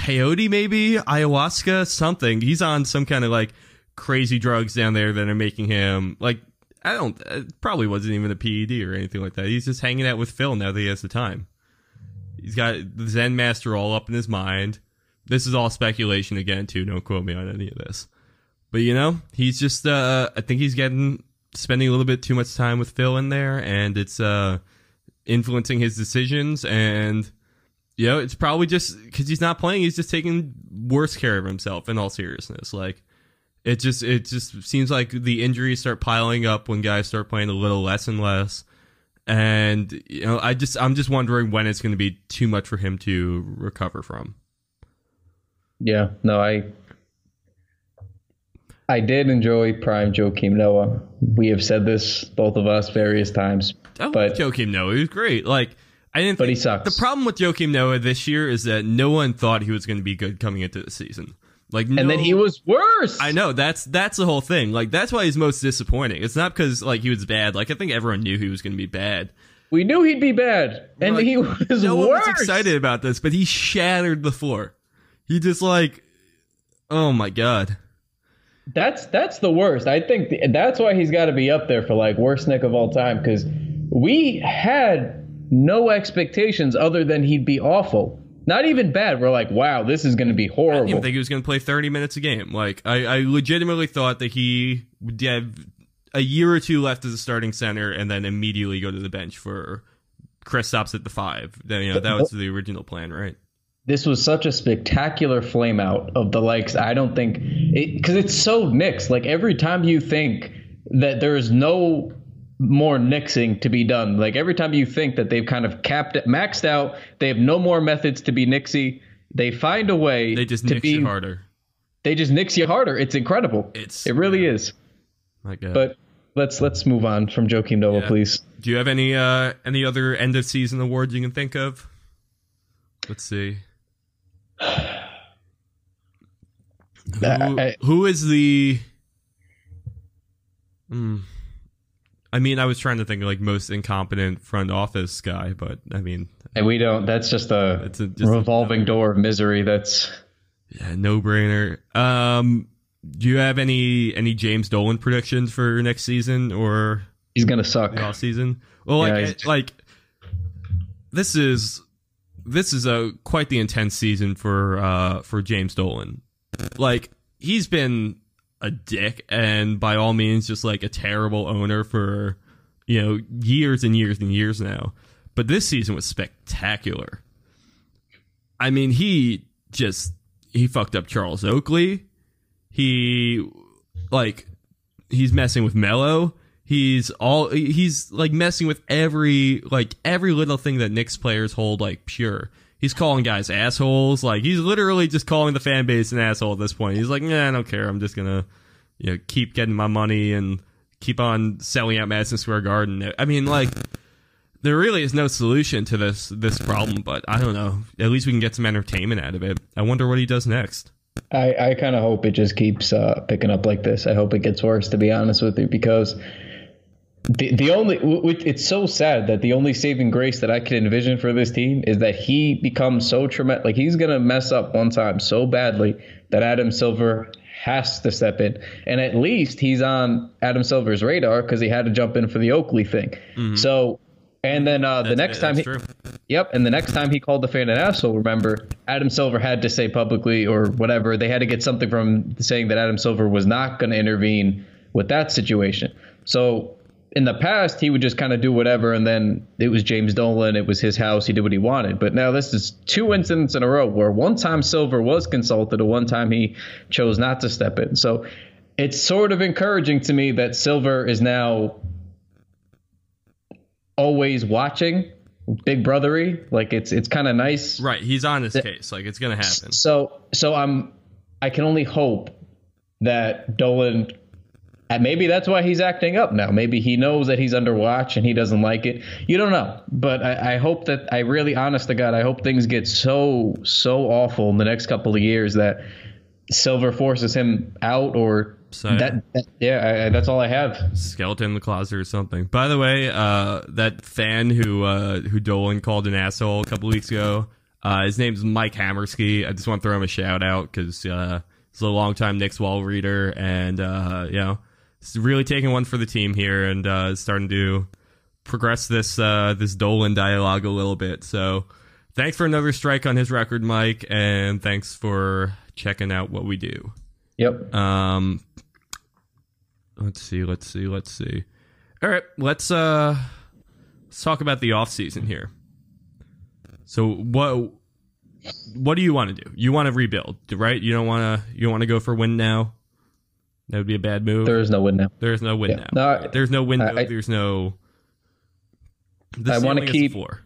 peyote maybe ayahuasca something. He's on some kind of like crazy drugs down there that are making him like I don't. It probably wasn't even a PED or anything like that. He's just hanging out with Phil now that he has the time. He's got the Zen Master all up in his mind. This is all speculation again, too. Don't quote me on any of this. But you know, he's just. Uh, I think he's getting spending a little bit too much time with Phil in there, and it's uh, influencing his decisions. And you know, it's probably just because he's not playing. He's just taking worse care of himself. In all seriousness, like it just it just seems like the injuries start piling up when guys start playing a little less and less and you know i just i'm just wondering when it's going to be too much for him to recover from yeah no i I did enjoy Prime Joakim Noah. We have said this both of us various times, I but Joakim Noah. He was great. Like I didn't. But he sucks. The problem with Joakim Noah this year is that no one thought he was going to be good coming into the season. Like, and then he was worse. I know that's that's the whole thing. Like that's why he's most disappointing. It's not because like he was bad. Like I think everyone knew he was going to be bad. We knew he'd be bad, and Like, he was no one worse. was excited about this, but he shattered the floor. He just like, oh my god. That's that's the worst. I think th- that's why he's got to be up there for like worst Knick of all time because we had no expectations other than he'd be awful. Not even bad. We're like, wow, this is going to be horrible. I didn't think he was going to play 30 minutes a game. Like, I, I legitimately thought that he would have a year or two left as a starting center and then immediately go to the bench for Kristaps at the five. Then, you know, that was the original plan, right? this was such a spectacular flame out of the likes. I don't think because it's so mixed. Like every time you think that there is no more nixing to be done, like every time you think that they've kind of capped it, maxed out, they have no more methods to be nixy. They find a way They just to nix be. you harder. They just nix you harder. It's incredible. It's- it really is. My God. But let's let's move on from Joakim Noah, Yeah. please. Do you have any uh any other end of season awards you can think of? Let's see. Who, I- who is the? Hmm. I mean, I was trying to think of like most incompetent front office guy, but I mean, And we don't. That's just a It's a- just revolving door of misery. That's yeah, no brainer. Um, do you have any any James Dolan predictions for next season or he's gonna suck. off season? Well, like Yeah, like this is this is a quite the intense season for uh for James Dolan. Like he's been a dick and by all means just like a terrible owner for you know years and years and years now. But this season was spectacular. I mean, he just he fucked up Charles Oakley. He like he's messing with Melo. He's all he's like messing with every like every little thing that Knicks players hold like pure. He's calling guys assholes. Like he's literally just calling the fan base an asshole at this point. He's like, nah, I don't care. I'm just gonna you know keep getting my money and keep on selling out Madison Square Garden. I mean, like there really is no solution to this this problem. But I don't know. At least we can get some entertainment out of it. I wonder what he does next. I, I kind of hope it just keeps uh, picking up like this. I hope it gets worse, to be honest with you, because the the only it's so sad that the only saving grace that I can envision for this team is that he becomes so traumatic. Like he's gonna mess up one time so badly that Adam Silver has to step in, and at least he's on Adam Silver's radar because he had to jump in for the Oakley thing. So. And then uh, the next time, he, true. Yep, and the next time he called the fan an asshole, remember, Adam Silver had to say publicly or whatever, they had to get something from saying that Adam Silver was not going to intervene with that situation. So in the past, he would just kind of do whatever, and then it was James Dolan, it was his house, he did what he wanted. But now this is two incidents in a row where one time Silver was consulted, and one time he chose not to step in. So it's sort of encouraging to me that Silver is now always watching big brothery like it's it's kind of nice Right, he's on his case. Like it's gonna happen. so so i'm i can only hope that dolan and maybe that's why he's acting up now. Maybe he knows that he's under watch and he doesn't like it. You don't know. But i, I hope that i really honest to god i hope things get so so awful in the next couple of years that silver forces him out or So- that, that yeah I, that's all i have. Skeleton in the closet or something. By the way, uh, that fan who uh, who Dolan called an asshole a couple weeks ago, uh, his name's Mike Hammersky. I just want to throw him a shout out because uh, he's a longtime Knicks wall reader, and uh, you know, really taking one for the team here and uh, starting to progress this uh, this Dolan dialogue a little bit. So, thanks for another strike on his record, Mike, and thanks for checking out what we do. yep Um, let's see, let's see, let's see. All right, let's uh, let's talk about the off season here. So what what do you want to do? You want to rebuild, right? You don't want to you want to go for win now. That would be a bad move. there is no win now There's no win Yeah. now. No, There's no window. I- there's no. The I is the keep- floor.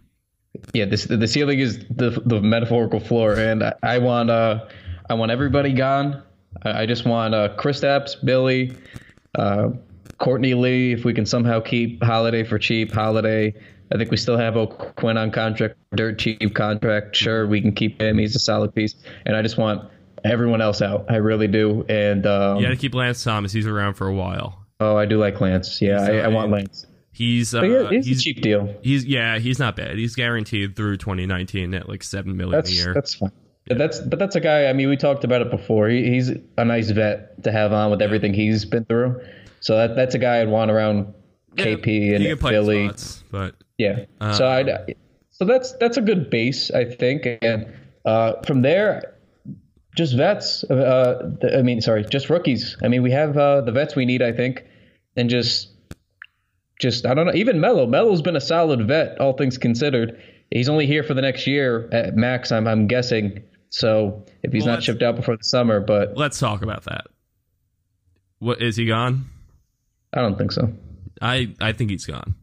yeah this the ceiling is the the metaphorical floor and i, I want uh i want everybody gone I, I just want uh, Kristaps, Billy, uh, Courtney Lee. If we can somehow keep Holiday for cheap, Holiday. I think we still have O'Quinn on contract, dirt cheap contract. Sure, we can keep him. He's a solid piece. And I just want everyone else out. I really do. And um, You got to keep Lance Thomas. He's around for a while. oh, I do like Lance. Yeah, I, I want Lance. He's uh, yeah, it's he's a cheap deal. he's yeah he's not bad. He's guaranteed through 2019 at like seven million a That's year. that's fine. But that's but that's a guy. I mean, we talked about it before. He, he's a nice vet to have on with everything he's been through. So that that's a guy I'd want around KP he and Billy. spots, but Yeah. Uh, so I so that's that's a good base, I think, and uh, from there, just vets. Uh, I mean, sorry, just rookies. I mean, we have uh, the vets we need, I think, and just just I don't know. Even Melo, Melo's been a solid vet, all things considered. He's only here for the next year at max. I'm I'm guessing. So if he's Well, not shipped out before the summer, but let's talk about that. What is he gone? I don't think so. I I think he's gone.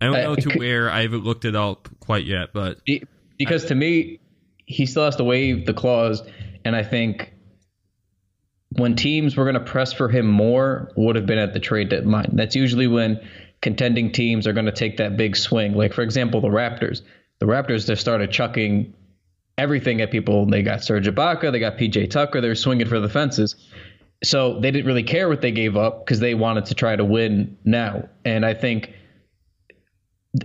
I don't I- know to could- where. I haven't looked it up quite yet, but Be- because to me, he still has to waive the clause, and I think when teams were going to press for him more would have been at the trade deadline. That's usually when contending teams are going to take that big swing. Like for example, the Raptors. The Raptors just started chucking everything at people. They got Serge Ibaka, they got PJ Tucker. They're swinging for the fences. So they didn't really care what they gave up because they wanted to try to win now. And I think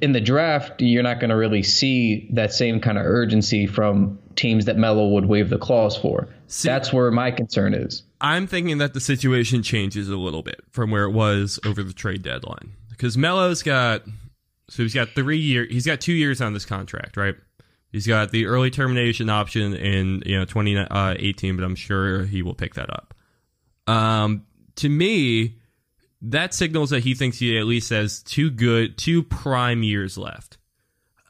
in the draft, you're not going to really see that same kind of urgency from teams that Melo would waive the clause for. See- That's where my concern is. I'm thinking that the situation changes a little bit from where it was over the trade deadline because Melo's got so he's got three year he's got two years on this contract, right? He's got the early termination option in you know 2018, but I'm sure he will pick that up. Um, to me, that signals that he thinks he at least has two good, two prime years left.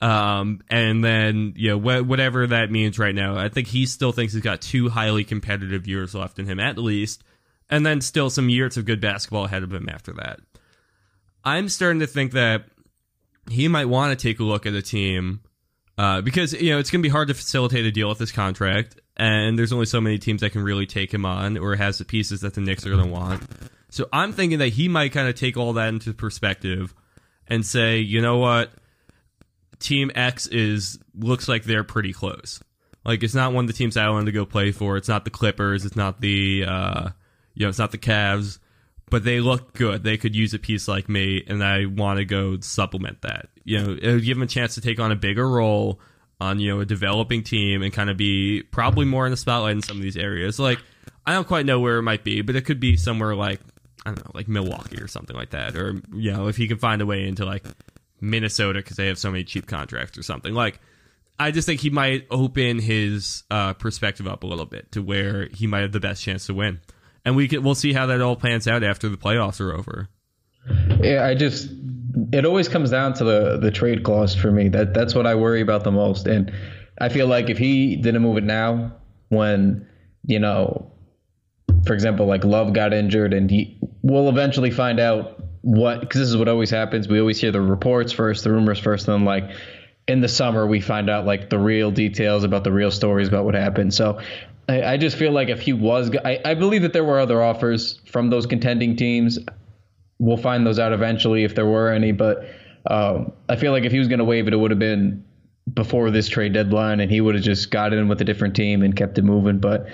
Um, and then you know wh- whatever that means right now, I think he still thinks he's got two highly competitive years left in him at least, and then still some years of good basketball ahead of him after that. I'm starting to think that he might want to take a look at a team uh, because you know it's going to be hard to facilitate a deal with this contract, and there's only so many teams that can really take him on or has the pieces that the Knicks are going to want. So I'm thinking that he might kind of take all that into perspective and say, you know what, Team X is looks like they're pretty close. Like it's not one of the teams I wanted to go play for. It's not the Clippers. It's not the uh, you know, it's not the Cavs. But they look good. They could use a piece like me, and I want to go supplement that. You know, it would give them a chance to take on a bigger role on you know a developing team and kind of be probably more in the spotlight in some of these areas. Like I don't quite know where it might be, but it could be somewhere like I don't know, like Milwaukee or something like that, or you know, if he can find a way into like Minnesota because they have so many cheap contracts or something. Like I just think he might open his uh, perspective up a little bit to where he might have the best chance to win, and we can we'll see how that all plans out after the playoffs are over. Yeah, I just it always comes down to the the trade clause for me. That that's what I worry about the most. And I feel like if he didn't move it now, when you know, for example, like Love got injured, and he we'll eventually find out what because this is what always happens. We always hear the reports first, the rumors first, and then like in the summer we find out like the real details about the real stories about what happened. So. I, I just feel like if he was, I, I believe that there were other offers from those contending teams we'll find those out eventually if there were any. But um, I feel like if he was going to waive it, it would have been before this trade deadline, and he would have just got in with a different team and kept it moving. But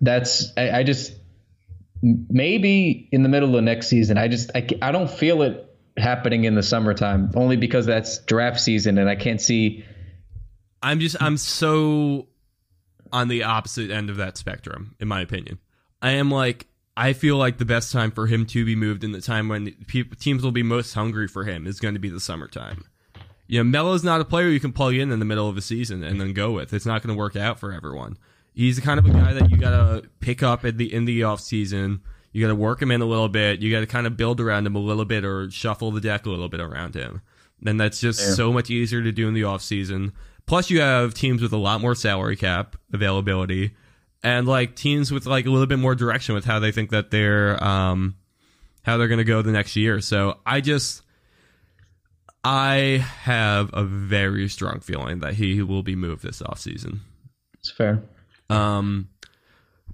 that's I, I just maybe in the middle of next season. I just I, I don't feel it happening in the summertime only because that's draft season, and I can't see. I'm just I'm so on the opposite end of that spectrum, in my opinion. I am like I feel like the best time for him to be moved in the time when pe- teams will be most hungry for him is going to be the summertime. You know, Melo's not a player you can plug in in the middle of a season and then go with. It's not going to work out for everyone. He's the kind of a guy that you got to pick up at the in the off season. You got to work him in a little bit. You got to kind of build around him a little bit or shuffle the deck a little bit around him. Then that's just Yeah. so much easier to do in the off season. Plus, you have teams with a lot more salary cap availability, and like teams with like a little bit more direction with how they think that they're um how they're going to go the next year. So I just I have a very strong feeling that he will be moved this offseason. It's fair. Um,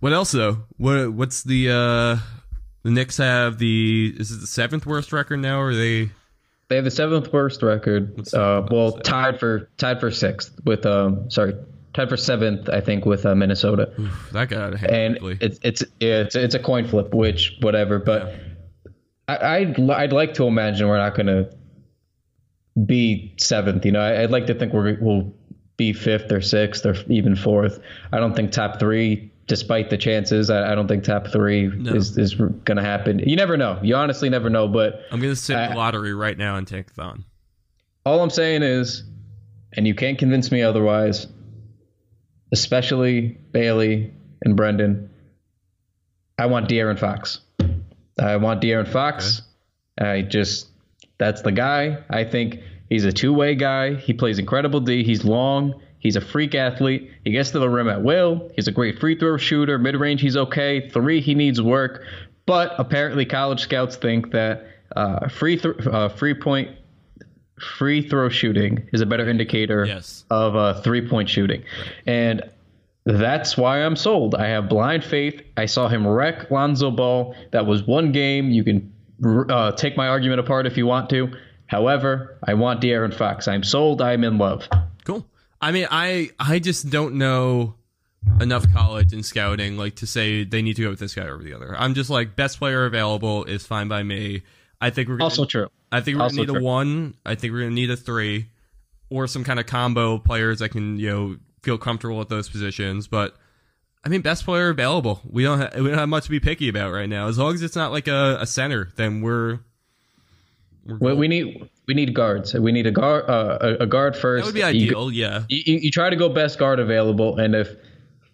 What else though? What what's the uh the Knicks have the is it the seventh worst record now or are they They have the seventh worst record. Uh, well, tied for tied for sixth with um sorry tied for seventh I think with uh, Minnesota. that got out of hand and quickly. it's it's it's it's a coin flip, which whatever. But I, I'd I'd like to imagine we're not going to be seventh. You know, I, I'd like to think we're we'll be fifth or sixth or even fourth. I don't think top three. Despite the chances, I, I don't think top three is, is going to happen. You never know. You honestly never know. But I'm gonna sit I- the lottery right now and take a Thon. all I'm saying is, and you can't convince me otherwise, especially Bailey and Brendan, I want De'Aaron Fox. I want De'Aaron Fox. I just, that's the guy. I think he's a two way guy. He plays incredible D. He's long. He's a freak athlete. He gets to the rim at will. He's a great free throw shooter. Mid range, he's okay. Three, he needs work. But apparently, college scouts think that uh, free th- uh, free point free throw shooting is a better indicator Yes. of uh, three point shooting. And that's why I'm sold. I have blind faith. I saw him wreck Lonzo Ball. That was one game. You can uh, take my argument apart if you want to. However, I want De'Aaron Fox. I'm sold. I'm in love. Cool. I mean, I I just don't know enough college and scouting like to say they need to go with this guy over the other. I'm just like best player available is fine by me. I think we're gonna, Also true. I think we're also gonna need a one. I think we're gonna need a three, or some kind of combo players that can you know feel comfortable at those positions. But I mean, best player available. We don't ha- we don't have much to be picky about right now. As long as it's not like a, a center, then we're We, we need we need guards. We need a guard uh, a, a guard first. that would be You- ideal. yeah. you, you, you try to go best guard available, and if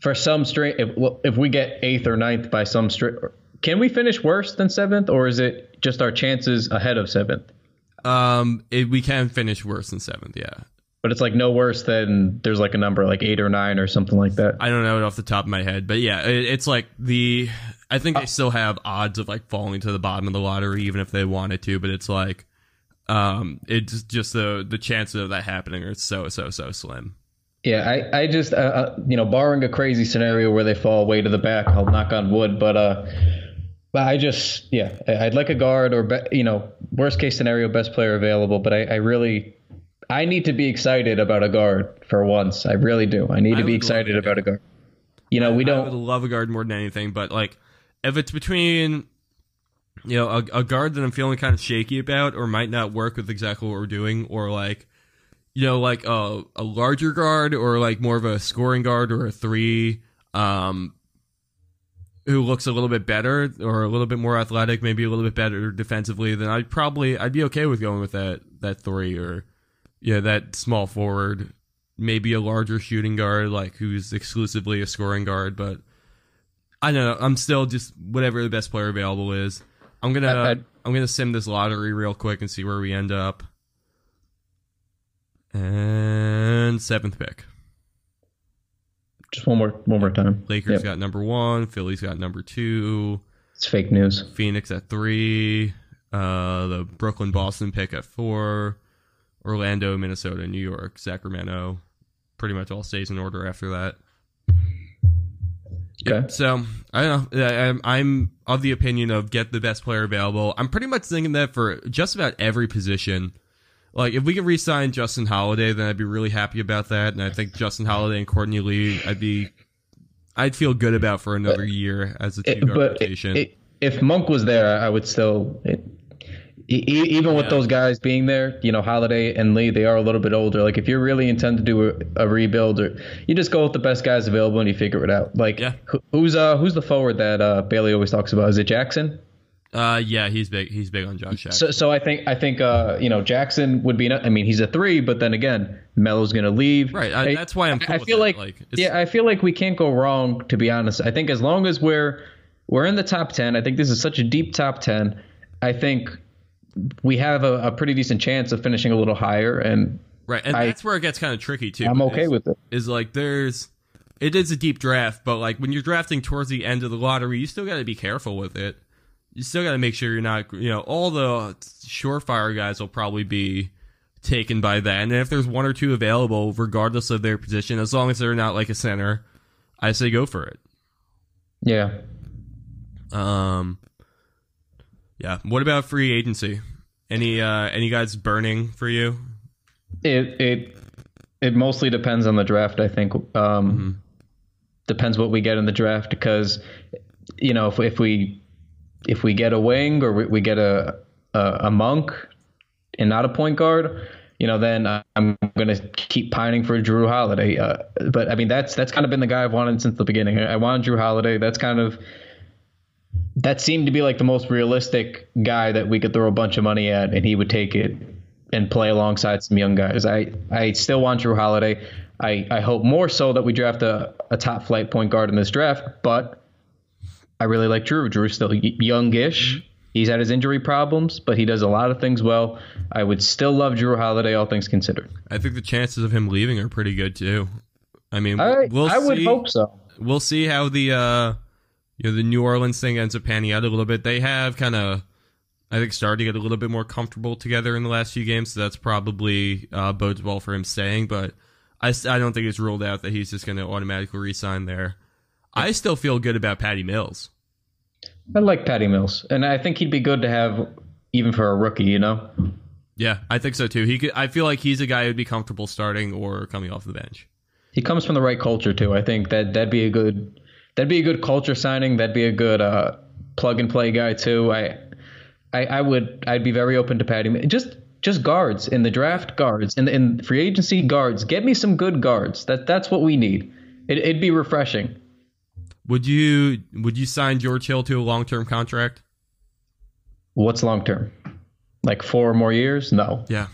for some straight, if if we get eighth or ninth by some straight, can we finish worse than seventh, or is it just our chances ahead of seventh? Um, it, we can finish worse than seventh. Yeah. But it's like no worse than there's like a number like eight or nine or something like that. I don't know it off the top of my head, but yeah, it, it's like the. I think they still have odds of like falling to the bottom of the lottery, even if they wanted to. But it's like, um, it's just the the chances of that happening are so so so slim. Yeah, I, I just, uh, uh, you know, barring a crazy scenario where they fall way to the back, I'll knock on wood. But, uh, but I just, yeah, I'd like a guard or, be, you know, worst case scenario, best player available. But I, I really, I need to be excited about a guard for once. I really do. I need I to be excited it. about a guard. You know, we I would don't. love a guard more than anything, but like if it's between you know a, a guard that I'm feeling kind of shaky about or might not work with exactly what we're doing, or like you know like a a larger guard or like more of a scoring guard or a three, um, who looks a little bit better or a little bit more athletic, maybe a little bit better defensively, then I'd probably I'd be okay with going with that that three or yeah that small forward maybe a larger shooting guard, like who's exclusively a scoring guard. But I don't know. I'm still just whatever the best player available is. I'm gonna I- am gonna sim this lottery real quick and see where we end up. And seventh pick, Just one more, one more time. Lakers Yep. got number one. Phillies got number two. It's fake news. Phoenix at three. Uh, the Brooklyn Boston pick at four. Orlando, Minnesota, New York, Sacramento. Pretty much all stays in order after that. Okay. So I don't know. I- I'm, I'm of the opinion of get the best player available. I'm pretty much thinking that for just about every position. Like if we can re-sign Justin Holiday, then I'd be really happy about that. And I think Justin Holiday and Courtney Lee, I'd be, I'd feel good about for another year as a two guard rotation. it, if Monk was there, I would still. Even with Yeah. those guys being there, you know, Holiday and Lee, they are a little bit older. Like, if you really intend to do a, a rebuild, or you just go with the best guys available and you figure it out. Like, Yeah. who, who's uh who's the forward that uh, Bailey always talks about? Is it Jackson? uh, yeah, he's big. He's big on Josh Jackson. So, so I think I think uh you know Jackson would be. Not, I mean, he's a three, but then again, Melo's gonna leave. Right, I- that's why I'm cool I feel that, like, like, yeah, I feel like we can't go wrong. To be honest, I think as long as we're we're in the top ten, I think this is such a deep top ten. I think we have a, a pretty decent chance of finishing a little higher, and right, and I- that's where it gets kind of tricky too. I'm okay is- with it. is like there's it is a deep draft, but like when you're drafting towards the end of the lottery, you still got to be careful with it. You still got to make sure you're not, you know, all the surefire guys will probably be taken by then. And if there's one or two available, regardless of their position, as long as they're not like a center, I say go for it. Yeah. Um, yeah. What about free agency? Any uh, any guys burning for you? It it it mostly depends on the draft. I think um, depends what we get in the draft because you know if if we if we get a wing or we, we get a, a a monk and not a point guard, you know, then I'm going to keep pining for Jrue Holiday. Uh, but I mean, that's that's kind of been the guy I've wanted since the beginning. I wanted Jrue Holiday. That's kind of that seemed to be like the most realistic guy that we could throw a bunch of money at, and he would take it and play alongside some young guys. I I still want Jrue Holiday. I, I hope more so that we draft a, a top flight point guard in this draft, but I really like Jrue. Jrue's still youngish. He's had his injury problems, but he does a lot of things well. I would still love Jrue Holiday, all things considered. I think the chances of him leaving are pretty good too. I mean, I, we'll I would hope so. We'll see how the uh, you know the New Orleans thing ends up panning out a little bit. They have kind of, I think, started to get a little bit more comfortable together in the last few games. So that's probably uh, bodes well for him staying. But I, I don't think it's ruled out that he's just going to automatically resign there. I still feel good about Patty Mills. I like Patty Mills, and I think he'd be good to have even for a rookie. You know, Yeah, I think so too. He could, I feel like he's a guy who'd be comfortable starting or coming off the bench. he comes from the right culture too. I think that that'd be a good that'd be a good culture signing. That'd be a good uh, plug and play guy too. I, I I would I'd be very open to Patty. Just just guards in the draft, guards in in free agency, guards. Get me some good guards. That that's what we need. It, it'd be refreshing. Would you would you sign George Hill to a long term contract? What's long term? Like four more years? No. Yeah,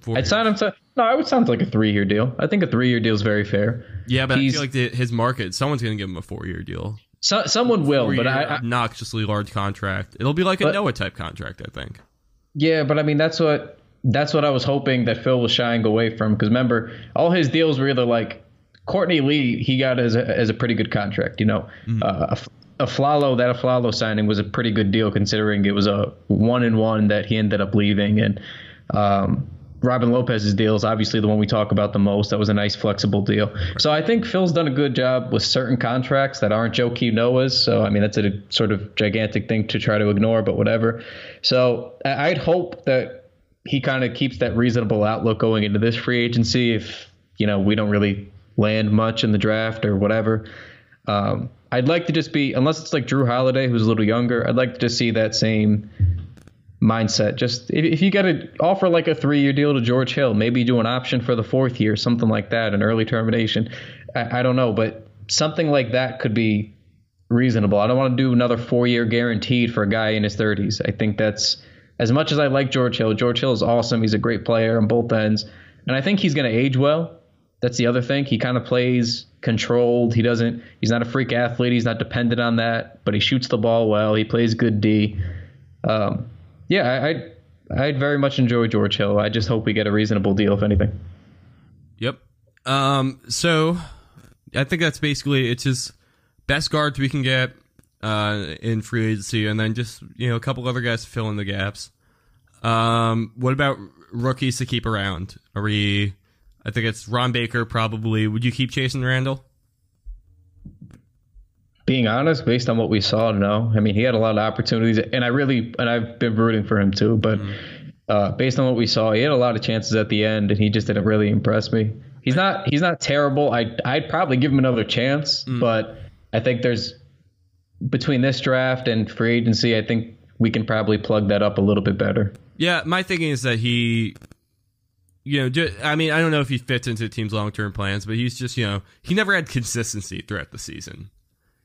Four I'd years. sign him to. No, I would sound like a three year deal. I think a three year deal is very fair. Yeah, but I feel like the, his market, someone's going to give him a four year deal. So, someone will, but I, I obnoxiously large contract. It'll be like a But- Noah type contract, I think. Yeah, but I mean that's what that's what I was hoping that Phil was shying away from because remember all his deals were either like Courtney Lee he got as a, as a pretty good contract, you know. Uh, a, Afflalo that Afflalo signing was a pretty good deal considering it was a one and one that he ended up leaving and um, Robin Lopez's deal is obviously the one we talk about the most. That was a nice flexible deal. So I think Phil's done a good job with certain contracts that aren't Joakim Noah's. So I mean that's a sort of gigantic thing to try to ignore, but whatever. So I'd hope that he kind of keeps that reasonable outlook going into this free agency. If you know we don't really land much in the draft or whatever. Um, I'd like to just be, unless it's like Jrue Holiday, who's a little younger. I'd like to just see that same mindset. Just if, if you got to offer like a three year deal to George Hill, maybe do an option for the fourth year, something like that, an early termination. I, I don't know, but something like that could be reasonable. I don't want to do another four year guaranteed for a guy in his 30s. I think that's as much as I like George Hill. George Hill is awesome. He's a great player on both ends, and I think he's going to age well. That's the other thing. He kind of plays controlled. He doesn't. He's not a freak athlete. He's not dependent on that. But he shoots the ball well. He plays good D. Um, yeah, I'd I'd very much enjoy George Hill. I just hope we get a reasonable deal, if anything. Yep. Um. So, I think that's basically it's just best guards we can get uh, in free agency, and then just you know a couple other guys to fill in the gaps. Um. What about rookies to keep around? Are we? I think it's Ron Baker probably. Would you keep Chasson Randle? Being honest, based on what we saw, no. I mean, he had a lot of opportunities, and I really and I've been rooting for him too. But uh, based on what we saw, he had a lot of chances at the end, and he just didn't really impress me. He's not he's not terrible. I I'd probably give him another chance, but I think there's between this draft and free agency, I think we can probably plug that up a little bit better. Yeah, my thinking is that he, you know, I mean, I don't know if he fits into the team's long term plans, but he's just, you know, he never had consistency throughout the season.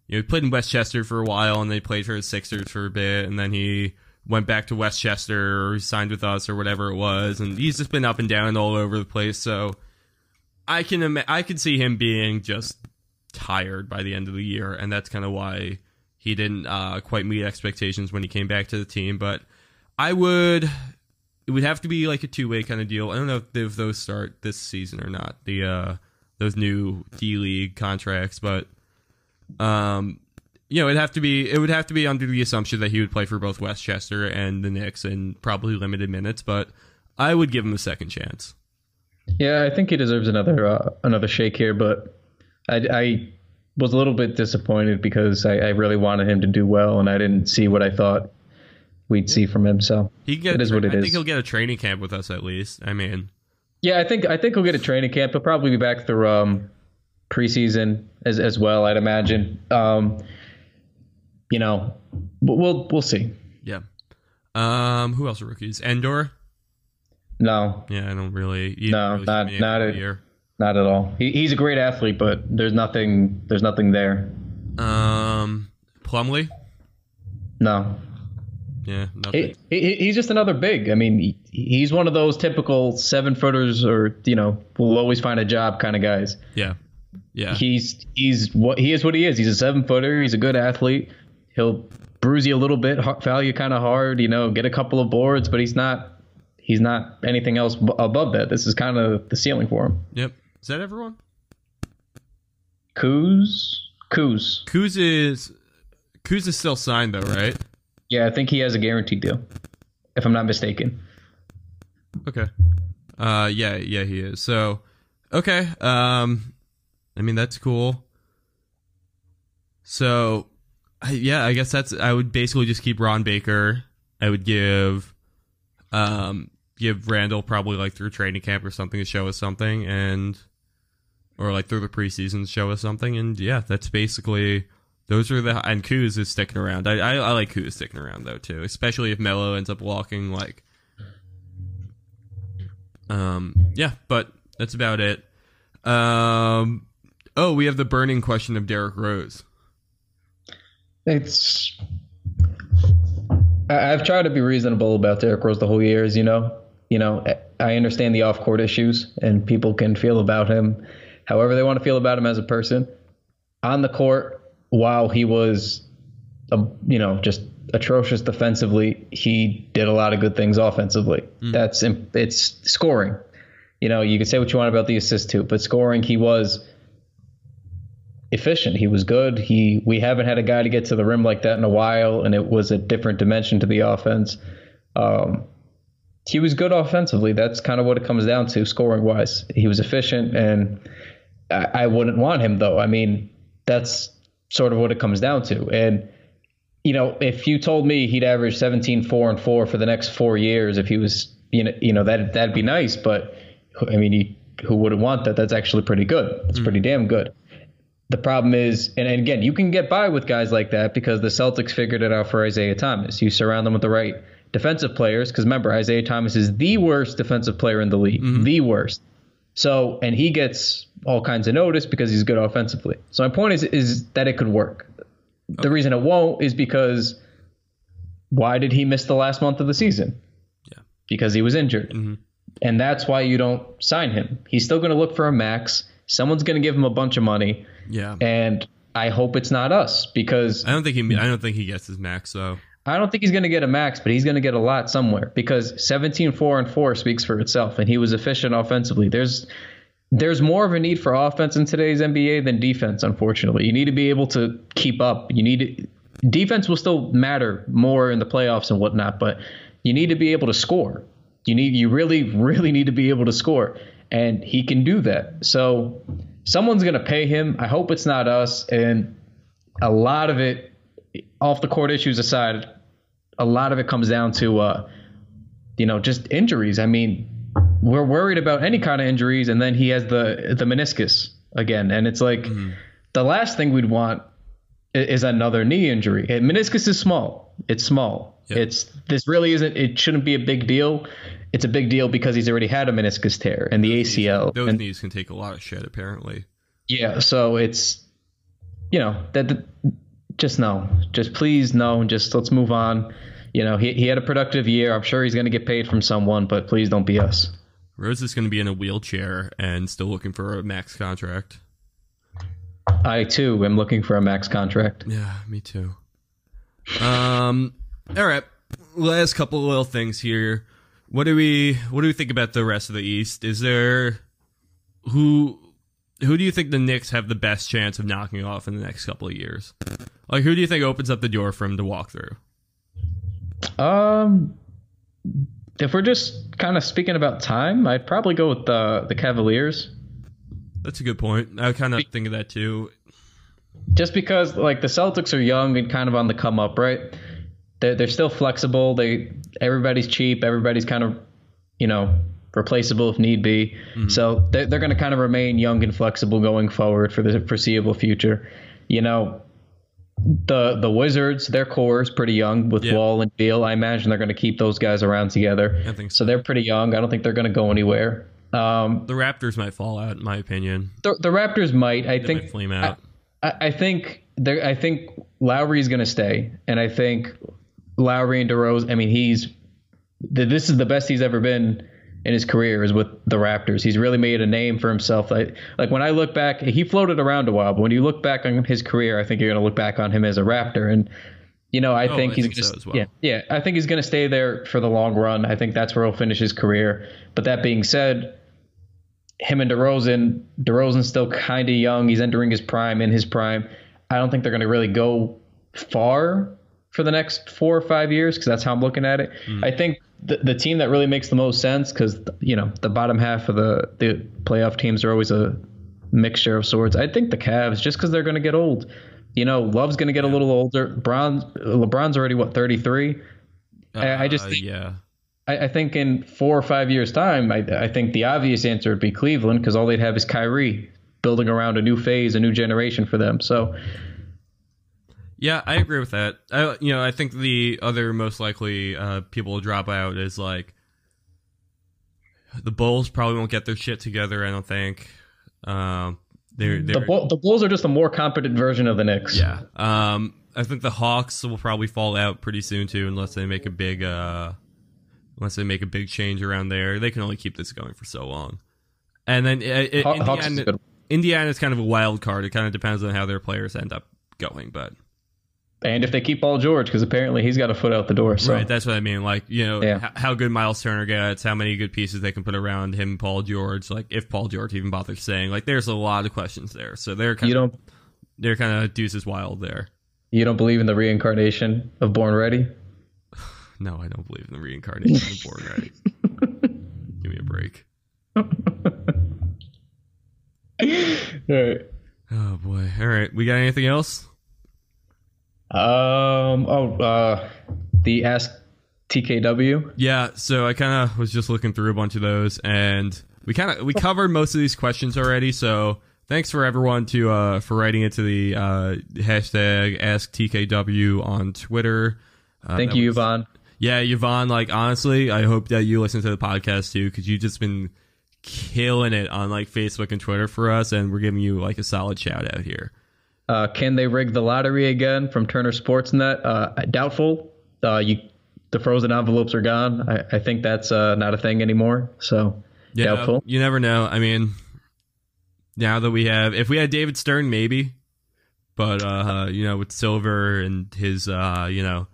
You know, he played in Westchester for a while, and they played for the Sixers for a bit, and then he went back to Westchester or signed with us or whatever it was, and he's just been up and down all over the place. So I can ima- I can see him being just tired by the end of the year, and that's kind of why he didn't uh, quite meet expectations when he came back to the team. But I would. It would have to be like a two way kind of deal. I don't know if, if those start this season or not. The uh, those new D League contracts, but um, you know, it'd have to be it would have to be under the assumption that he would play for both Westchester and the Knicks in probably limited minutes. But I would give him a second chance. Yeah, I think he deserves another uh, another shake here, but I, I was a little bit disappointed because I, I really wanted him to do well, and I didn't see what I thought we'd see from him. So He get. It is what it I is. think he'll get a training camp with us at least. I mean, yeah, I think I think he'll get a training camp. He'll probably be back through um, preseason as as well. I'd imagine. Um, you know, but we'll we'll see. yeah. Um, who else are rookies? Ndour. No, Yeah, I don't really. No, really not- not for a- year. not at all. He, he's a great athlete, but there's nothing there's nothing there. Um, Plumlee. No, Yeah, nothing. He, he, he's just another big. I mean, he, he's one of those typical seven footers, or you know, will always find a job kind of guys. yeah, yeah. He's he's what he is. What he is. He's a seven footer. He's a good athlete. He'll bruise you a little bit, foul you kind of hard. You know, get a couple of boards, but he's not. He's not anything else above that. This is kind of the ceiling for him. yep. Is that everyone? Kuz, Kuz. Kuz is Kuz is still signed though, right? Yeah, I think he has a guaranteed deal, if I'm not mistaken. Okay. Uh, yeah, yeah, he is. So, okay. Um, I mean that's cool. So, yeah, I guess that's. I would basically just keep Ron Baker. I would give, um, give Randle probably like through training camp or something to show us something, and or like through the preseason show us something, and yeah, that's basically. Those are the and Kuz is sticking around. I, I I like Kuz sticking around though too, especially if Melo ends up walking like um, yeah, but that's about it. Um, oh, we have the burning question of Derrick Rose. It's. I've tried to be reasonable about Derrick Rose the whole year, as you know. You know, I understand the off-court issues, and people can feel about him however they want to feel about him as a person. On the court, while he was, um, you know, just atrocious defensively, he did a lot of good things offensively. That's it's scoring. You know, you can say what you want about the assist too, but scoring, he was efficient. He was good. He we haven't had a guy to get to the rim like that in a while, and it was a different dimension to the offense. Um, he was good offensively. That's kind of what it comes down to, scoring wise. He was efficient, and I, I wouldn't want him though. I mean, that's sort of what it comes down to. And you know, if you told me he'd average 17, 4, and 4 for the next four years, if he was, you know, you know that that'd be nice. But I mean, he, who wouldn't want that? That's actually pretty good. It's pretty damn good. The problem is, and, and again, you can get by with guys like that because the Celtics figured it out for Isaiah Thomas. You surround them with the right defensive players, because remember, Isaiah Thomas is the worst defensive player in the league, the worst. So, and he gets all kinds of notice because he's good offensively. So my point is, is that it could work. The reason it won't is because why did he miss the last month of the season? Yeah. Because he was injured. Mhm. And that's why you don't sign him. He's still going to look for a max. Someone's going to give him a bunch of money, Yeah, and I hope it's not us because I don't think he. I don't think he gets his max though. I don't think he's going to get a max, but he's going to get a lot somewhere because 17 4 and 4 speaks for itself and he was efficient offensively. There's there's more of a need for offense in today's NBA than defense unfortunately. You need to be able to keep up. You need to, defense will still matter more in the playoffs and whatnot, but you need to be able to score. You need you really really need to be able to score and he can do that. So someone's going to pay him. I hope it's not us and a lot of it off the court issues aside, a lot of it comes down to, uh, you know, just injuries. I mean, we're worried about any kind of injuries, and then he has the the meniscus again, and it's like the last thing we'd want is another knee injury. And meniscus is small. It's small. Yeah. It's this really isn't. It shouldn't be a big deal. It's a big deal because he's already had a meniscus tear and the ACL. Those and- knees can take a lot of shit. Apparently, yeah, so it's you know that, that just no, just please no, just let's move on. You know, he he had a productive year. I'm sure he's going to get paid from someone, but please don't be us. Rose is going to be in a wheelchair and still looking for a max contract. I too am looking for a max contract. Yeah, me too. Um. All right. Last couple of little things here. What do we What do we think about the rest of the East? Is there who Who do you think the Knicks have the best chance of knocking off in the next couple of years? Like, who do you think opens up the door for him to walk through? Um, if we're just kind of speaking about time, I'd probably go with the the Cavaliers. That's a good point. I kind of think of that too. just because like the Celtics are young and kind of on the come up, right? They're they're still flexible. They everybody's cheap. Everybody's kind of you know replaceable if need be. So they're they're going to kind of remain young and flexible going forward for the foreseeable future. You know. The the Wizards, their core is pretty young with Yeah. Wall and Beal. I imagine they're going to keep those guys around together. I think so. So they're pretty young. I don't think they're going to go anywhere. Um, The Raptors might fall out, in my opinion. the, the Raptors might. I They think might flame out. I, I think there. I think Lowry's going to stay, and I think Lowry and DeRozan. I mean, he's this is the best he's ever been in his career is with the Raptors. He's really made a name for himself. Like, like when I look back, he floated around a while, but when you look back on his career, I think you're going to look back on him as a Raptor. And you know, I Oh, think I he's think gonna, so well. yeah, yeah. I think he's going to stay there for the long run. I think that's where he'll finish his career. But that being said, him and DeRozan, DeRozan's still kind of young. He's entering his prime, in his prime. I don't think they're going to really go far for the next four or five years because that's how I'm looking at it. I think the, the team that really makes the most sense because you know the bottom half of the the playoff teams are always a mixture of sorts. I think the Cavs just because they're going to get old. You know, Love's going to get a little older. Bron, LeBron's already what 33. I- I just Uh, think- yeah. I, I think in four or five years' time, I, I think the obvious answer would be Cleveland because all they'd have is Kyrie building around a new phase, a new generation for them. So Yeah, I agree with that. I, you know, I think the other most likely uh, people to drop out is like the Bulls probably won't get their shit together. I don't think. Um, they're, the, they're Bull, the Bulls are just a more competent version of the Knicks. yeah. Um, I think the Hawks will probably fall out pretty soon too, unless they make a big uh, unless they make a big change around there. They can only keep this going for so long. And then uh, uh, Haw- Hawks is good. Indiana's kind of a wild card. It kind of depends on how their players end up going, but. And if they keep Paul George, because apparently he's got a foot out the door. So Right, that's what I mean. Like, you know, Yeah. h- how good Miles Turner gets, how many good pieces they can put around him, Paul George. Like, if Paul George even bothers saying, like, there's a lot of questions there. So they're kind you of don't they're kind of deuces wild there. you don't believe in the reincarnation of Born Ready? No, I don't believe in the reincarnation of Born Ready. Give me a break. All right. Oh boy. All right, we got anything else? Um. Oh. Uh. The Ask TKW. Yeah, so I kind of was just looking through a bunch of those, and we kind of we covered most of these questions already. So thanks for everyone to uh, for writing into the uh, hashtag AskTKW on Twitter. Uh, Thank you, was- Yvonne. Yeah, Yvonne. Like honestly, I hope that you listen to the podcast too, because you've just been killing it on like Facebook and Twitter for us, and we're giving you like a solid shout out here. Uh, can they rig the lottery again from Turner Sportsnet? Uh, doubtful. Uh, you, the frozen envelopes are gone. I, I think that's uh, not a thing anymore. So Yeah, doubtful. you never know. I mean, now that we have, if we had David Stern, maybe, but uh, you know, with Silver and his, uh, you know,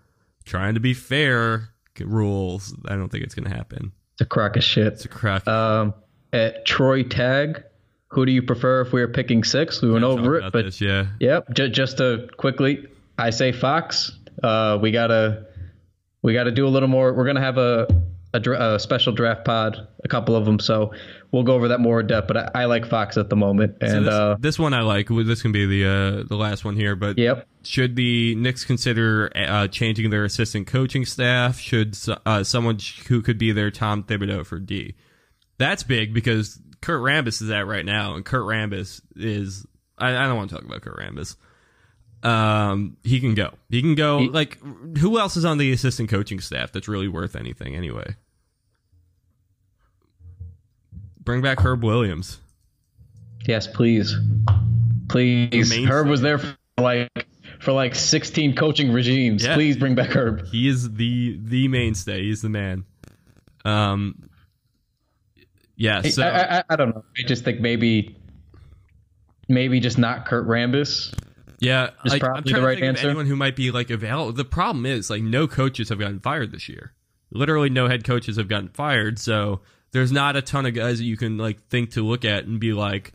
trying to be fair rules, I don't think it's gonna happen. It's a crock of shit. It's a crack. Um, at Troy Tag, who do you prefer if we were picking six? We went Talk over it, but this, yeah, yep. J- just to quickly, I say Fox. Uh, we gotta we gotta do a little more. We're gonna have a a, dra- a special draft pod, a couple of them. So we'll go over that more in depth. But I, I like Fox at the moment, So and this, uh, this one I like. This can be the uh, the last one here, but yep. should the Knicks consider uh, changing their assistant coaching staff? Should uh, someone who could be their Tom Thibodeau for D? That's big because Kurt Rambis is at right now, and Kurt Rambis is. I, I don't want to talk about Kurt Rambis. Um, he can go. He can go. He- like, who else is on the assistant coaching staff that's really worth anything anyway? Bring back Herb Williams. Yes, please, please. Herb was there for like for like 16 coaching regimes. Yeah. Please bring back Herb. He is the the mainstay. He's the man. Um. Yeah. So I, I, I don't know. I just think maybe, maybe just not Kurt Rambis. yeah, is like, probably the right answer. anyone who might be like available. The problem is like no coaches have gotten fired this year. Literally, no head coaches have gotten fired. So there's not a ton of guys that you can like think to look at and be like,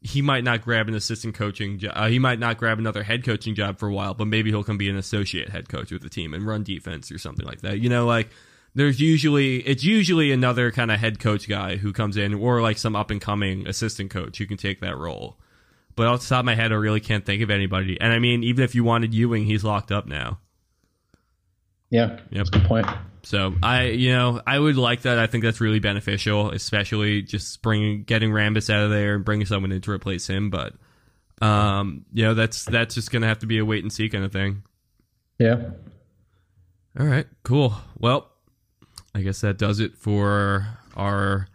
he might not grab an assistant coaching. Uh, he might not grab another head coaching job for a while, but maybe he'll come be an associate head coach with the team and run defense or something like that. You know, like there's usually it's usually another kind of head coach guy who comes in or like some up and coming assistant coach who can take that role. but off the top of my head, I really can't think of anybody. And I mean, even if you wanted Ewing, he's locked up now. Yeah, Yep. that's a good point. So I, you know, I would like that. I think that's really beneficial, especially just bringing getting Rambis out of there and bringing someone in to replace him. But, um, you know, that's that's just gonna have to be a wait and see kind of thing. Yeah. All right, cool. Well, I guess that does it for our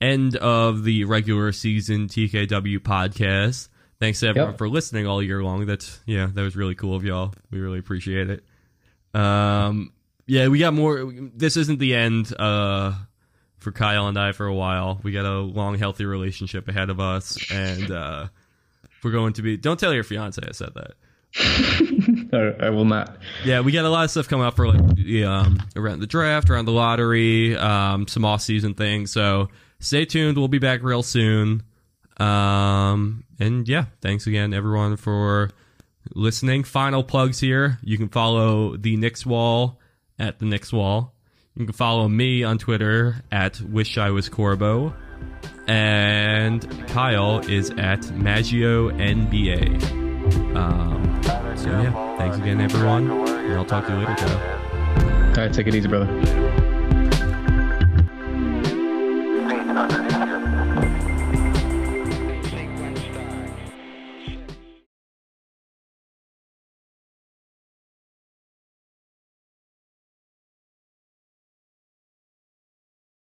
end of the regular season TKW podcast. Thanks to everyone Yep. for listening all year long. That's yeah, that was really cool of y'all. We really appreciate it. Um, yeah, we got more. This isn't the end uh, for Kyle and I for a while. We got a long, healthy relationship ahead of us, and uh, we're going to be. Don't tell your fiance I said that. I, I will not. Yeah, we got a lot of stuff coming up for like the, um, around the draft, around the lottery, um, some off season things. So stay tuned. We'll be back real soon. Um, and yeah, thanks again everyone for listening. Final plugs here. You can follow the Knicks Wall at the Knicks Wall. You can follow me on Twitter at Wish I Was Corbo. And Kyle is at Maggio NBA. Um, so yeah, thanks again, everyone. And I'll talk to you later, All right, take it easy, brother.